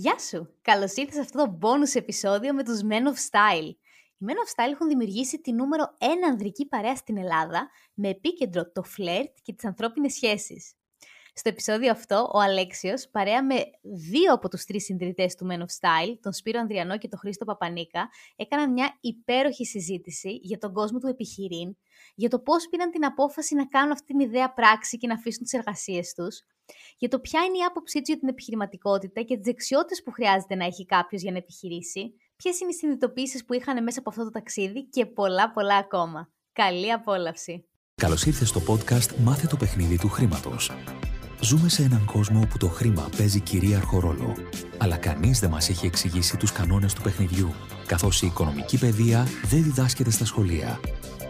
Γεια σου! Καλώς ήρθες σε αυτό το bonus επεισόδιο με τους Men of Style. Οι Men of Style έχουν δημιουργήσει τη νούμερο ένα ανδρική παρέα στην Ελλάδα με επίκεντρο το φλερτ και τις ανθρώπινες σχέσεις. Στο επεισόδιο αυτό, ο Αλέξιος, παρέα με δύο από τους τρεις συντηρητές του Men of Style, τον Σπύρο Ανδριανό και τον Χρήστο Παπανίκα, έκαναν μια υπέροχη συζήτηση για τον κόσμο του επιχειρήν, για το πώς πήραν την απόφαση να κάνουν αυτή την ιδέα πράξη και να αφήσουν τις εργασίες τους, για το ποια είναι η άποψή του για την επιχειρηματικότητα και τις δεξιότητες που χρειάζεται να έχει κάποιος για να επιχειρήσει, ποιες είναι οι συνειδητοποιήσει που είχαν μέσα από αυτό το ταξίδι και πολλά πολλά ακόμα. Καλή απόλαυση! Καλώς ήρθες στο podcast Μάθε το παιχνίδι του χρήματος. Ζούμε σε έναν κόσμο όπου το χρήμα παίζει κυρίαρχο ρόλο. Αλλά κανείς δεν μας έχει εξηγήσει τους κανόνες του παιχνιδιού, καθώς η οικονομική παιδεία δεν διδάσκεται στα σχολεία.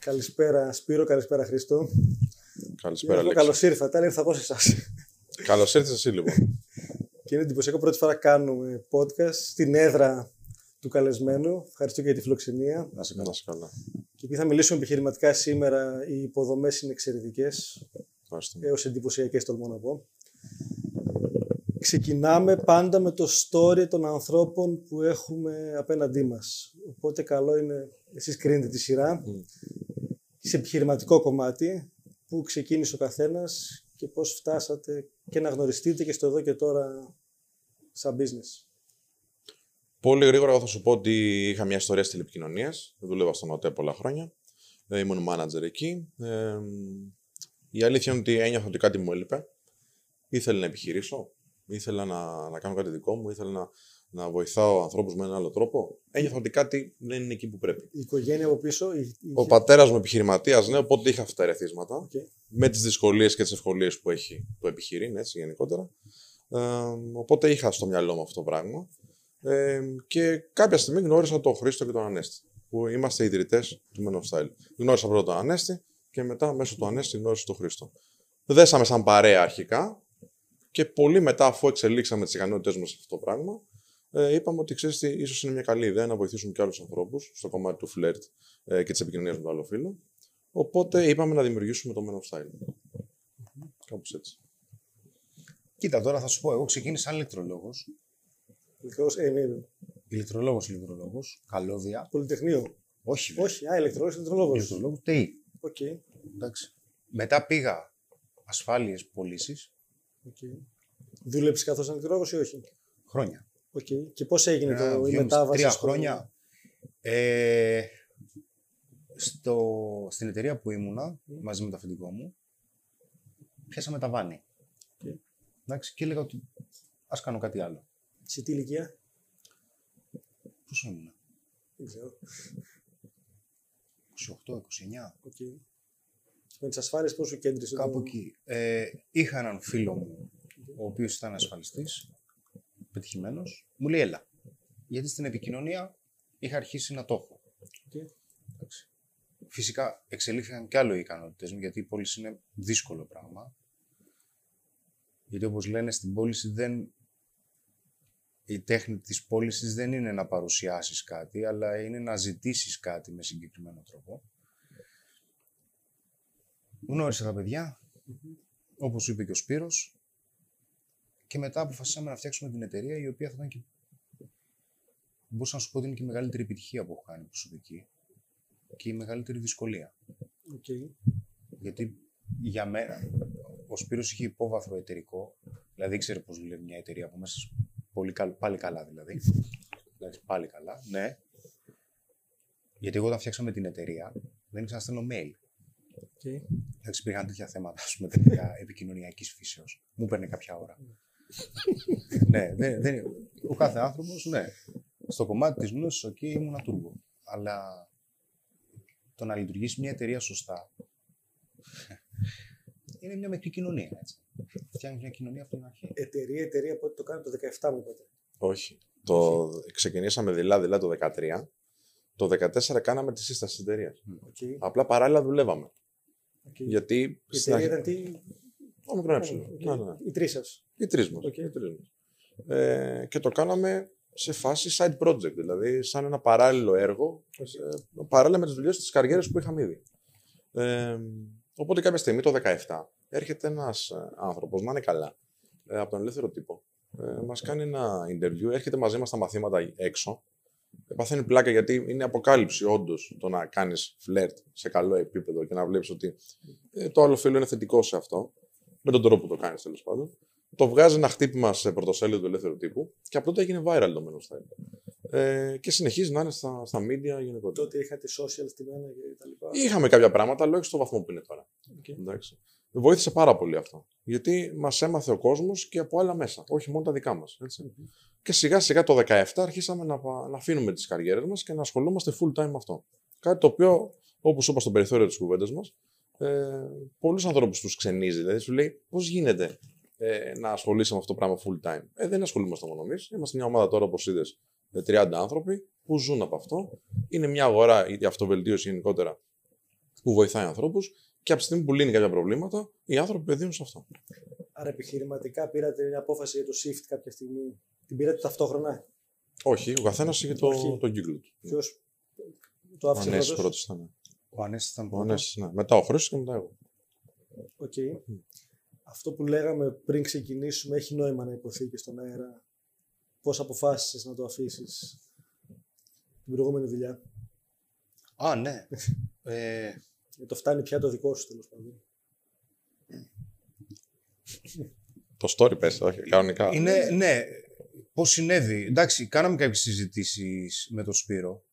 Καλησπέρα Σπύρο, καλησπέρα Χρήστο. Καλησπέρα, Καλώς ήρθατε, αλλά ήρθα εγώ σε εσά. Καλώς ήρθατε εσύ, λοιπόν. και είναι εντυπωσιακό πρώτη φορά κάνουμε podcast στην έδρα του καλεσμένου. Ευχαριστώ και για τη φιλοξενία. Να σε καλά. καλά. Και επειδή θα μιλήσουμε επιχειρηματικά σήμερα, οι υποδομές είναι εξαιρετικές. Έως εντυπωσιακές, τολμώ να πω. Ξεκινάμε πάντα με το story των ανθρώπων που έχουμε απέναντί μας. Οπότε καλό είναι, εσείς κρίνετε τη σειρά, mm. Σε επιχειρηματικό κομμάτι, που ξεκίνησε ο καθένας και πώς φτάσατε και να γνωριστείτε και στο εδώ και τώρα σαν business. Πολύ γρήγορα θα σου πω ότι είχα μια ιστορία στις τηλεπικοινωνίες. Δούλευα στον ΟΤΕ πολλά χρόνια. Ε, ήμουν manager εκεί. Ε, η αλήθεια είναι ότι ένιωθα ότι κάτι μου έλειπε. Ήθελε να επιχειρήσω ήθελα να, να κάνω κάτι δικό μου, ήθελα να, να βοηθάω ανθρώπους με έναν άλλο τρόπο. Ένιωθα ότι κάτι δεν είναι εκεί που πρέπει. Η οικογένεια από πίσω. Η... Ο πατέρας μου επιχειρηματίας, ναι, οπότε είχα αυτά τα ερεθίσματα. Okay. Με τις δυσκολίες και τις ευκολίες που έχει το επιχειρήν, έτσι γενικότερα. Ε, οπότε είχα στο μυαλό μου αυτό το πράγμα. Ε, και κάποια στιγμή γνώρισα τον Χρήστο και τον Ανέστη, που είμαστε ιδρυτές του Men of Style. Γνώρισα πρώτα τον Ανέστη και μετά μέσω του Ανέστη γνώρισα τον Χρήστο. Δέσαμε σαν παρέα αρχικά, και πολύ μετά, αφού εξελίξαμε τις ικανότητέ μας σε αυτό το πράγμα, ε, είπαμε ότι ξέρεις, ίσως είναι μια καλή ιδέα να βοηθήσουμε και άλλους ανθρώπους στο κομμάτι του φλερτ ε, και της επικοινωνίας με το άλλο φίλο. Οπότε είπαμε να δημιουργήσουμε το Men of Style. Mm-hmm. Κάπως έτσι. Κοίτα, τώρα θα σου πω, εγώ ξεκίνησα σαν ηλεκτρολόγος. Ηλεκτρολόγος, ε, ναι, ναι. Ηλεκτρολόγος, ηλεκτρολόγος. Καλώδια. Πολυτεχνείο. Όχι, Όχι, α, ηλεκτρολόγος, ηλεκτρολόγος. Ηλεκτρολόγος, τι; Okay. Εντάξει. Μετά πήγα ασφάλειες πωλήσεις Okay. Δούλεψες καθώς ηλεκτρολόγος ή όχι; Χρόνια. Okay. Και πώς έγινε το, η μετάβαση. Τρία χρόνια. Ε, στο, στην εταιρεία που ήμουνα, μαζί με το αφεντικό μου, πιάσαμε τα βάνη. Okay. Εντάξει, και έλεγα ότι ας κάνω κάτι άλλο. Σε τι ηλικία; Πόσο ήμουνα; Δεν ξέρω. 28, 29. Okay. Με τις ασφάλειες, πόσο κέντρισε. Κάπου εκεί. Ε, είχα έναν φίλο μου, ο οποίος ήταν ασφαλιστής, πετυχημένος. Μου λέει, έλα. Γιατί στην επικοινωνία είχα αρχίσει να το έχω. Okay. Φυσικά εξελίχθηκαν κι άλλο οι ικανότητες μου, γιατί η πώληση είναι δύσκολο πράγμα. Γιατί όπως λένε στην πώληση δεν... Η τέχνη της πώλησης δεν είναι να παρουσιάσεις κάτι, αλλά είναι να ζητήσεις κάτι με συγκεκριμένο τρόπο. Γνώρισα τα παιδιά, mm-hmm. όπως είπε και ο Σπύρος, και μετά αποφασίσαμε να φτιάξουμε την εταιρεία η οποία θα ήταν και. Μπορούσα να σου πω ότι είναι και η μεγαλύτερη επιτυχία που έχω κάνει προσωπική και η μεγαλύτερη δυσκολία. Okay. Γιατί για μένα ο Σπύρος είχε υπόβαθρο εταιρικό, δηλαδή ήξερε πώς δουλεύει μια εταιρεία από μέσα, πολύ πάλι καλά δηλαδή. δηλαδή πάλι καλά, ναι. Γιατί εγώ όταν φτιάξαμε την εταιρεία δεν ήξερα να στέλνω mail. Okay. Εντάξει, υπήρχαν τέτοια θέματα, ας πούμε, τέτοια επικοινωνιακής φύσεως. Μου παίρνει κάποια ώρα. Ναι, δεν, δεν, ο κάθε άνθρωπος, ναι. Στο κομμάτι της γνώσης, OK, okay, ήμουν τούργο. Αλλά το να λειτουργήσει μια εταιρεία σωστά είναι μια μικρή κοινωνία. Έτσι. Φτιάχνεις μια κοινωνία από την αρχή. Εταιρεία, εταιρεία, πότε το κάνει το 17 μου είπατε. Όχι. Το... Ξεκινήσαμε δειλά-δειλά το 2013. Το 2014 κάναμε τη σύσταση της εταιρείας. Okay. Απλά παράλληλα δουλεύαμε. Okay. Γιατί. Η εταιρεία ήταν τι; Ο μικρό έψιλο. Okay. Ναι, ναι. Οι τρεις σας. Οι τρεις μας. Okay. Ε, και το κάναμε σε φάση side project, δηλαδή σαν ένα παράλληλο έργο, ε, παράλληλα με τις δουλειές της καριέρας που είχαμε ήδη. Ε, οπότε κάποια στιγμή, το 2017, έρχεται ένας άνθρωπος, να είναι καλά, ε, από τον ελεύθερο τύπο. Ε, μας κάνει ένα interview, έρχεται μαζί μας στα μαθήματα έξω. Ε, παθαίνει πλάκα γιατί είναι αποκάλυψη όντως το να κάνεις φλερτ σε καλό επίπεδο και να βλέπεις ότι ε, το άλλο φίλο είναι θετικό σε αυτό. Με τον τρόπο που το κάνεις τέλος πάντων. Το βγάζει ένα χτύπημα σε πρωτοσέλιδο του ελεύθερου τύπου και από τότε έγινε viral το μένος ε, και συνεχίζει να είναι στα, στα media γενικότερα. Τότε είχατε social στημένα και τα λοιπά. Είχαμε κάποια πράγματα, αλλά όχι στο βαθμό που είναι τώρα. Okay. Εντάξει. Βοήθησε πάρα πολύ αυτό. Γιατί μας έμαθε ο κόσμος και από άλλα μέσα, όχι μόνο τα δικά μας. Mm-hmm. Και σιγά σιγά το 2017 αρχίσαμε να, να αφήνουμε τις καριέρες μας και να ασχολούμαστε full time με αυτό. Κάτι το οποίο, όπως είπα στο περιθώριο της κουβέντας μας, ε, πολλούς ανθρώπους τους ξενίζει. Δηλαδή σου λέει πώς γίνεται ε, να ασχολείσαι με αυτό το πράγμα full time. Ε, δεν ασχολούμαστε μόνο εμείς. Είμαστε μια ομάδα τώρα, όπως είδες, με 30 άνθρωποι που ζουν από αυτό. Είναι μια αγορά η αυτοβελτίωση γενικότερα που βοηθάει ανθρώπους και από τη στιγμή που λύνει κάποια προβλήματα, οι άνθρωποι επενδύουν σε αυτό. Άρα επιχειρηματικά πήρατε μια απόφαση για το shift κάποια στιγμή. Την πήρατε ταυτόχρονα; Όχι, ο καθένας είχε το, το κύκλο του. Ποιο το άφησε πρώτος; Πρώτο ήταν. Ο Ανέστης ήταν πρώτος. ναι. Μετά ο Χρήστος και μετά εγώ. OK. Okay. Αυτό που λέγαμε πριν ξεκινήσουμε έχει νόημα να ειπωθεί και στον αέρα. Πώς αποφάσισες να το αφήσεις την προηγούμενη δουλειά; Α, ναι. ε... Το φτάνει πια το δικό σου τέλος πάντων. Το story πες, όχι, κανονικά. Είναι, ναι, πώς συνέβη. Εντάξει, κάναμε κάποιες συζητήσεις με τον σπυρο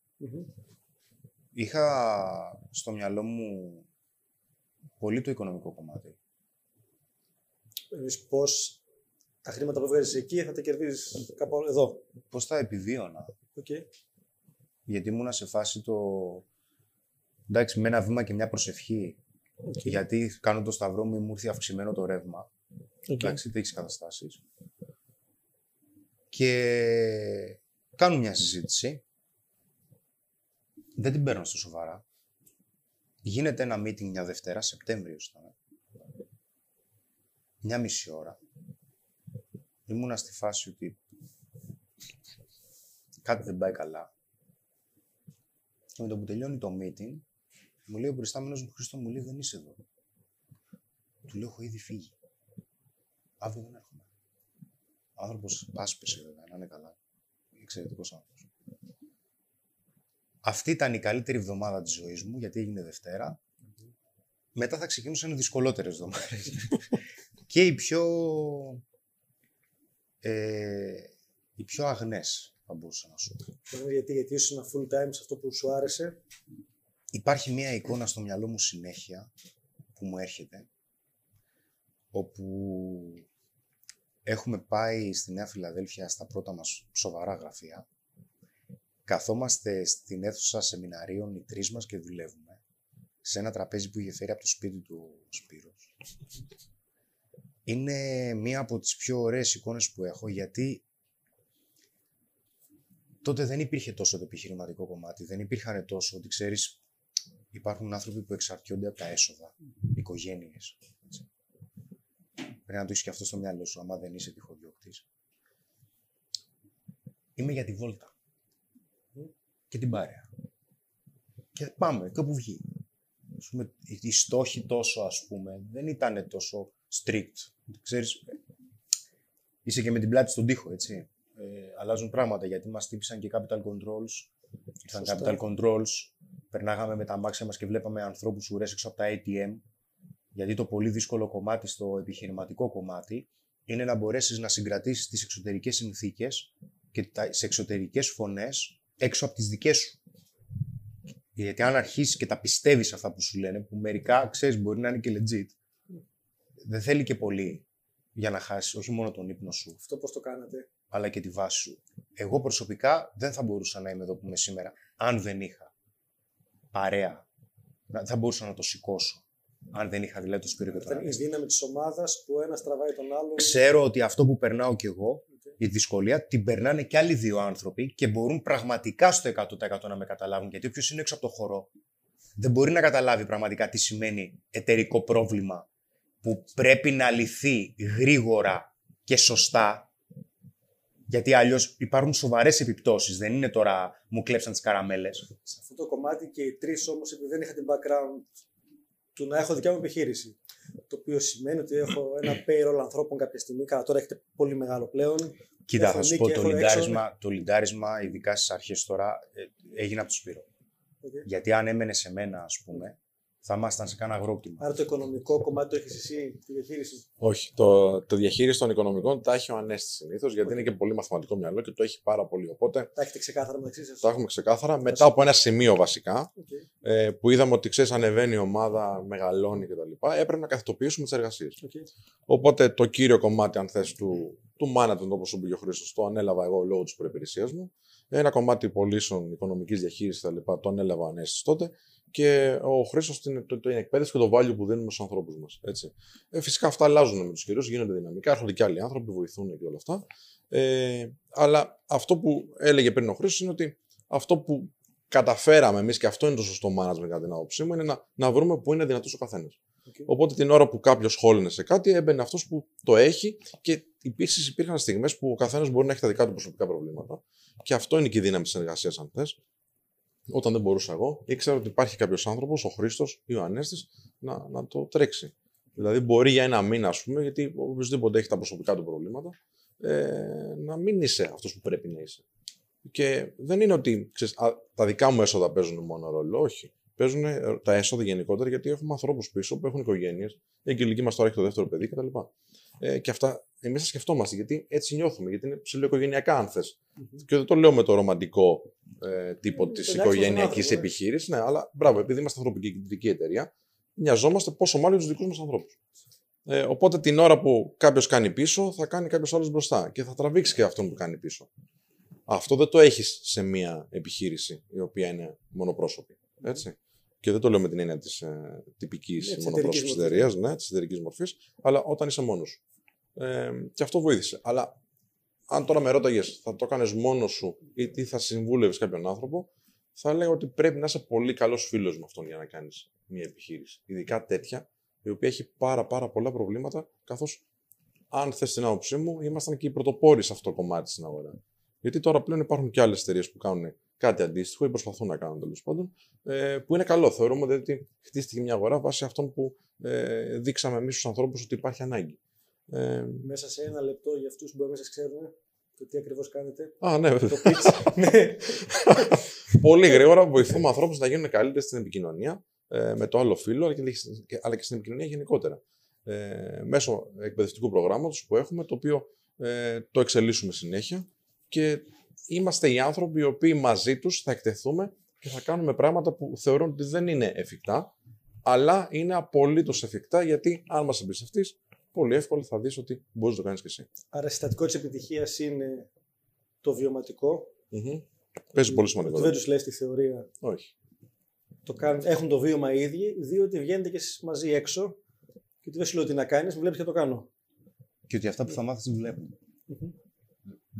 Είχα στο μυαλό μου πολύ το οικονομικό κομμάτι. Εννοείς πώς τα χρήματα που βγάζεις εκεί θα τα κερδίζεις κάπου εδώ. Πώς τα επιβίωνα. Okay. Γιατί ήμουνα σε φάση το... Εντάξει, με ένα βήμα και μια προσευχή. Okay. Γιατί κάνω το σταυρό μου, μου ήρθε αυξημένο το ρεύμα. Okay. Εντάξει, τέτοιες καταστάσεις. Και κάνω μια συζήτηση. Δεν την παίρνω στο σοβαρά. Γίνεται ένα meeting μια Δευτέρα, Σεπτέμβριο ήταν μια μισή ώρα. Ήμουνα στη φάση ότι κάτι δεν πάει καλά. Και με το που τελειώνει το meeting, μου λέει ο προϊστάμενος μου, Χρήστο μου λέει δεν είσαι εδώ. Του λέω, έχω ήδη φύγει. Αύριο δεν έρχομαι. Ο άνθρωπος πάσπεσε βέβαια, να είναι καλά. Εξαιρετικός άνθρωπος. Αυτή ήταν η καλύτερη εβδομάδα της ζωής μου, γιατί έγινε Δευτέρα. Μετά θα ξεκινούσαν δυσκολότερες εβδομάδες. και οι πιο, ε, οι πιο αγνές, θα μπορούσα να σου πω. Γιατί, γιατί ήσουν full time σε αυτό που σου άρεσε; Υπάρχει μία εικόνα στο μυαλό μου συνέχεια που μου έρχεται, όπου έχουμε πάει στη Νέα Φιλαδέλφια στα πρώτα μας σοβαρά γραφεία. Καθόμαστε στην αίθουσα σεμιναρίων οι τρεις μας και δουλεύουμε σε ένα τραπέζι που είχε φέρει από το σπίτι του Σπύρος είναι μία από τις πιο ωραίες εικόνες που έχω γιατί τότε δεν υπήρχε τόσο το επιχειρηματικό κομμάτι, δεν υπήρχαν τόσο ότι ξέρεις υπάρχουν άνθρωποι που εξαρτιόνται από τα έσοδα, οικογένειες. Έτσι. Πρέπει να το έχεις και αυτό στο μυαλό σου, άμα δεν είσαι τυχοδιώκτης. Είμαι για τη βόλτα και την παρέα. Και πάμε, κάπου βγει. οι στόχοι τόσο, ας πούμε, δεν ήταν τόσο strict. Ξέρεις, είσαι και με την πλάτη στον τοίχο, έτσι. Ε, αλλάζουν πράγματα γιατί μας τύπησαν και capital controls. Ήρθαν capital controls, περνάγαμε με τα μάξια μας και βλέπαμε ανθρώπους ουρές έξω από τα ATM. Γιατί το πολύ δύσκολο κομμάτι στο επιχειρηματικό κομμάτι είναι να μπορέσεις να συγκρατήσεις τις εξωτερικές συνθήκες και τις εξωτερικές φωνές έξω από τις δικές σου. Γιατί αν αρχίσεις και τα πιστεύεις αυτά που σου λένε, που μερικά ξέρεις μπορεί να είναι και legit, δεν θέλει και πολύ για να χάσεις όχι μόνο τον ύπνο σου. Αυτό πώς το κάνατε; Αλλά και τη βάση σου. Εγώ προσωπικά δεν θα μπορούσα να είμαι εδώ που είμαι σήμερα, αν δεν είχα παρέα. Δεν θα μπορούσα να το σηκώσω. αν δεν είχα δηλαδή το Σπύρο και τον Ήταν η Ανέστη. δύναμη της ομάδας που ένας τραβάει τον άλλον. Ξέρω ότι αυτό που περνάω κι εγώ, η δυσκολία, την περνάνε κι άλλοι δύο άνθρωποι και μπορούν πραγματικά στο 100% να με καταλάβουν. Γιατί όποιος είναι έξω από το χώρο δεν μπορεί να καταλάβει πραγματικά τι σημαίνει εταιρικό πρόβλημα που πρέπει να λυθεί γρήγορα και σωστά. Γιατί αλλιώς υπάρχουν σοβαρές επιπτώσεις. Δεν είναι τώρα μου κλέψαν τις καραμέλες. Σε αυτό το κομμάτι και οι τρεις όμως, επειδή δεν είχα την background του να έχω δικιά μου επιχείρηση. Το οποίο σημαίνει ότι έχω ένα payroll ανθρώπων κάποια στιγμή. Καλά, τώρα έχετε πολύ μεγάλο πλέον. Κοίτα, Έχω θα σου νίκη, πω το έχω έξω. λιντάρισμα, το λιντάρισμα, ειδικά στις αρχές τώρα, ε, έγινε από το Σπύρο. Οκ. Γιατί αν έμενε σε μένα, ας πούμε, θα ήμασταν σε κάνα αγρόκτημα. Άρα το οικονομικό κομμάτι το έχεις εσύ, τη διαχείριση. Όχι. Το, το διαχείριση των οικονομικών τα έχει ο Ανέστη συνήθως, γιατί είναι και πολύ μαθηματικό μυαλό και το έχει πάρα πολύ. Οπότε Τα έχετε ξεκάθαρα μεταξύ σας. τα έχουμε ξεκάθαρα. Μετά από ένα σημείο βασικά, Okay. ε, που είδαμε ότι ξέρεις, ανεβαίνει η ομάδα, μεγαλώνει κτλ., έπρεπε να καθετοποιήσουμε τις εργασίες. Okay. Οπότε το κύριο κομμάτι, αν θες, του, του management, όπως σου πήγε ο Χρήστος, το ανέλαβα εγώ λόγω της προπηρεσία μου. Ένα κομμάτι πωλήσεων, οικονομικής διαχείρισης κτλ. το ανέλαβα ο Ανέστης τότε. Και ο Χρήστος την, το, το, την εκπαίδευση και το value που δίνουμε στους ανθρώπους μας. Ε, φυσικά αυτά αλλάζουν με τους καιρού, γίνονται δυναμικά, έρχονται και άλλοι άνθρωποι, βοηθούν και όλα αυτά. Ε, αλλά αυτό που έλεγε πριν ο Χρήστος είναι ότι αυτό που καταφέραμε εμείς, και αυτό είναι το σωστό management κατά την άποψή μου, είναι να, να βρούμε πού είναι δυνατός ο καθένας. Okay. Οπότε την ώρα που κάποιος χώλινε σε κάτι, έμπαινε αυτός που το έχει και επίσης υπήρχαν στιγμές που ο καθένας μπορεί να έχει τα δικά του προσωπικά προβλήματα. Και αυτό είναι και η δύναμη τη συνεργασίας, αν θες. Όταν δεν μπορούσα εγώ, ήξερα ότι υπάρχει κάποιος άνθρωπος, ο Χρήστος ή ο Ανέστης, να, να το τρέξει. Δηλαδή, μπορεί για ένα μήνα, ας πούμε, γιατί οποιοδήποτε έχει τα προσωπικά του προβλήματα, ε, να μην είσαι αυτός που πρέπει να είσαι. Και δεν είναι ότι ξέρεις, α, τα δικά μου έσοδα παίζουν μόνο ρόλο, όχι. Παίζουν ε, τα έσοδα γενικότερα γιατί έχουμε ανθρώπους πίσω που έχουν οικογένειες. Η αγγελική μας τώρα έχει το δεύτερο παιδί κτλ. Ε, και αυτά εμείς τα σκεφτόμαστε γιατί έτσι νιώθουμε, γιατί είναι ψηλοοικογενειακά, αν θες. Mm-hmm. Και δεν το λέω με το ρομαντικό ε, τύπο Mm, της τον οικογενειακής άνθρωπος, ναι. επιχείρησης. Ναι, αλλά μπράβο, επειδή είμαστε ανθρωπική κεντρική εταιρεία, νοιαζόμαστε πόσο μάλλον τους δικούς μας ανθρώπους. Ε, οπότε την ώρα που κάποιος κάνει πίσω, θα κάνει κάποιος άλλος μπροστά και θα τραβήξει και αυτόν που κάνει πίσω. Αυτό δεν το έχεις σε μία επιχείρηση η οποία είναι μονοπρόσωπη. Έτσι. Και δεν το λέω με την έννοια της ε, τυπικής Ναι, της μονοπρόσωπης εταιρικής εταιρείας, ναι, της εταιρικής μορφής, αλλά όταν είσαι μόνος σου. Ε, και αυτό βοήθησε. Αλλά αν τώρα με ρώταγες, θα το έκανες μόνος σου ή τι θα συμβούλευες κάποιον άνθρωπο, θα έλεγα ότι πρέπει να είσαι πολύ καλός φίλος με αυτόν για να κάνεις μια επιχείρηση. Ειδικά τέτοια, η οποία έχει πάρα, πάρα πολλά προβλήματα, καθώς αν θες την άποψή μου, ήμασταν και οι πρωτοπόροι σε αυτό το κομμάτι στην αγορά. Γιατί τώρα πλέον υπάρχουν και άλλες εταιρείες που κάνουν κάτι αντίστοιχο ή προσπαθούν να κάνουν τέλος πάντων, ε, που είναι καλό. Θεωρούμε δηλαδή, ότι χτίστηκε μια αγορά βάσει αυτών που ε, δείξαμε εμείς στους ανθρώπους ότι υπάρχει ανάγκη. Ε, Μέσα σε ένα λεπτό για αυτούς που μπορεί να σας ξέρουν το τι ακριβώς κάνετε. α, ναι, Το pitch. ναι. Πολύ γρήγορα βοηθούμε ανθρώπους να γίνουν καλύτεροι στην επικοινωνία ε, με το άλλο φύλλο, αλλά και, αλλά και στην επικοινωνία γενικότερα. Ε, μέσω εκπαιδευτικού προγράμματος που έχουμε, το οποίο ε, το εξελίσσουμε συνέχεια και είμαστε οι άνθρωποι οι οποίοι μαζί τους θα εκτεθούμε και θα κάνουμε πράγματα που θεωρούν ότι δεν είναι εφικτά, αλλά είναι απολύτως εφικτά γιατί αν μας εμπιστευτείς, πολύ εύκολα θα δεις ότι μπορείς να το κάνεις και εσύ. Άρα, συστατικό της επιτυχίας είναι το βιωματικό. Mm-hmm. Παίζει πολύ σημαντικό. Ότι δεν τους λες τη θεωρία. Όχι. Το κάνουν, έχουν το βίωμα οι ίδιοι, διότι βγαίνετε και εσείς μαζί έξω και ότι δεν σου λέω τι να κάνεις, μου βλέπεις και το κάνω. Και ότι αυτά που θα μάθεις δουλεύουν. Mm-hmm.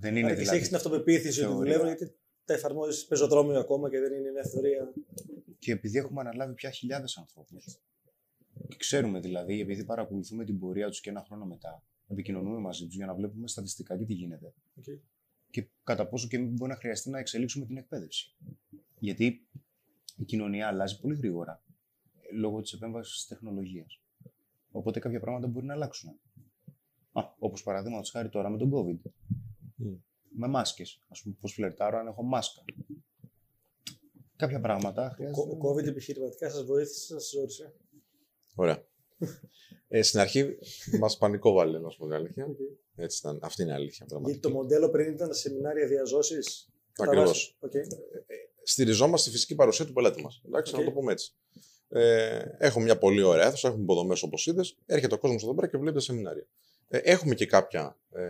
Δεν είναι Άρα και δηλαδή. έχεις την αυτοπεποίθηση ότι θεωρία. δουλεύουν, γιατί τα εφαρμόζεις πεζοδρόμιο ακόμα και δεν είναι μια θεωρία. Και επειδή έχουμε αναλάβει πια χιλιάδες ανθρώπους. Και ξέρουμε δηλαδή, επειδή παρακολουθούμε την πορεία τους και ένα χρόνο μετά, επικοινωνούμε μαζί τους για να βλέπουμε στατιστικά τι, τι γίνεται. Okay. Και κατά πόσο και μπορεί να χρειαστεί να εξελίξουμε την εκπαίδευση. Γιατί η κοινωνία αλλάζει πολύ γρήγορα ε, λόγω της επέμβασης της τεχνολογίας. Οπότε κάποια πράγματα μπορεί να αλλάξουν. Όπως παραδείγματος χάρη τώρα με τον COVID. Mm. Με μάσκες. Α πούμε, πώς φλερτάρω αν έχω μάσκα. Κάποια πράγματα χρειάζεται. Ο COVID επιχειρηματικά σας βοήθησε, σας ζόρισε. Ωραία. ε, στην αρχή μας πανικό βάλε, να σου πω την αλήθεια. Okay. Έτσι ήταν. Αυτή είναι η αλήθεια. Γιατί το μοντέλο πριν ήταν σεμινάρια διαζώσει. Ακριβώς. Okay. Στηριζόμαστε στη φυσική παρουσία του πελάτη μας. Εντάξει, Okay. να το πούμε έτσι. Ε, έχουμε μια πολύ ωραία αίθουσα, έχουμε υποδομές όπως είδες. Έρχεται ο κόσμος εδώ πέρα και βλέπει τα σεμινάρια. Ε, έχουμε και κάποια ε,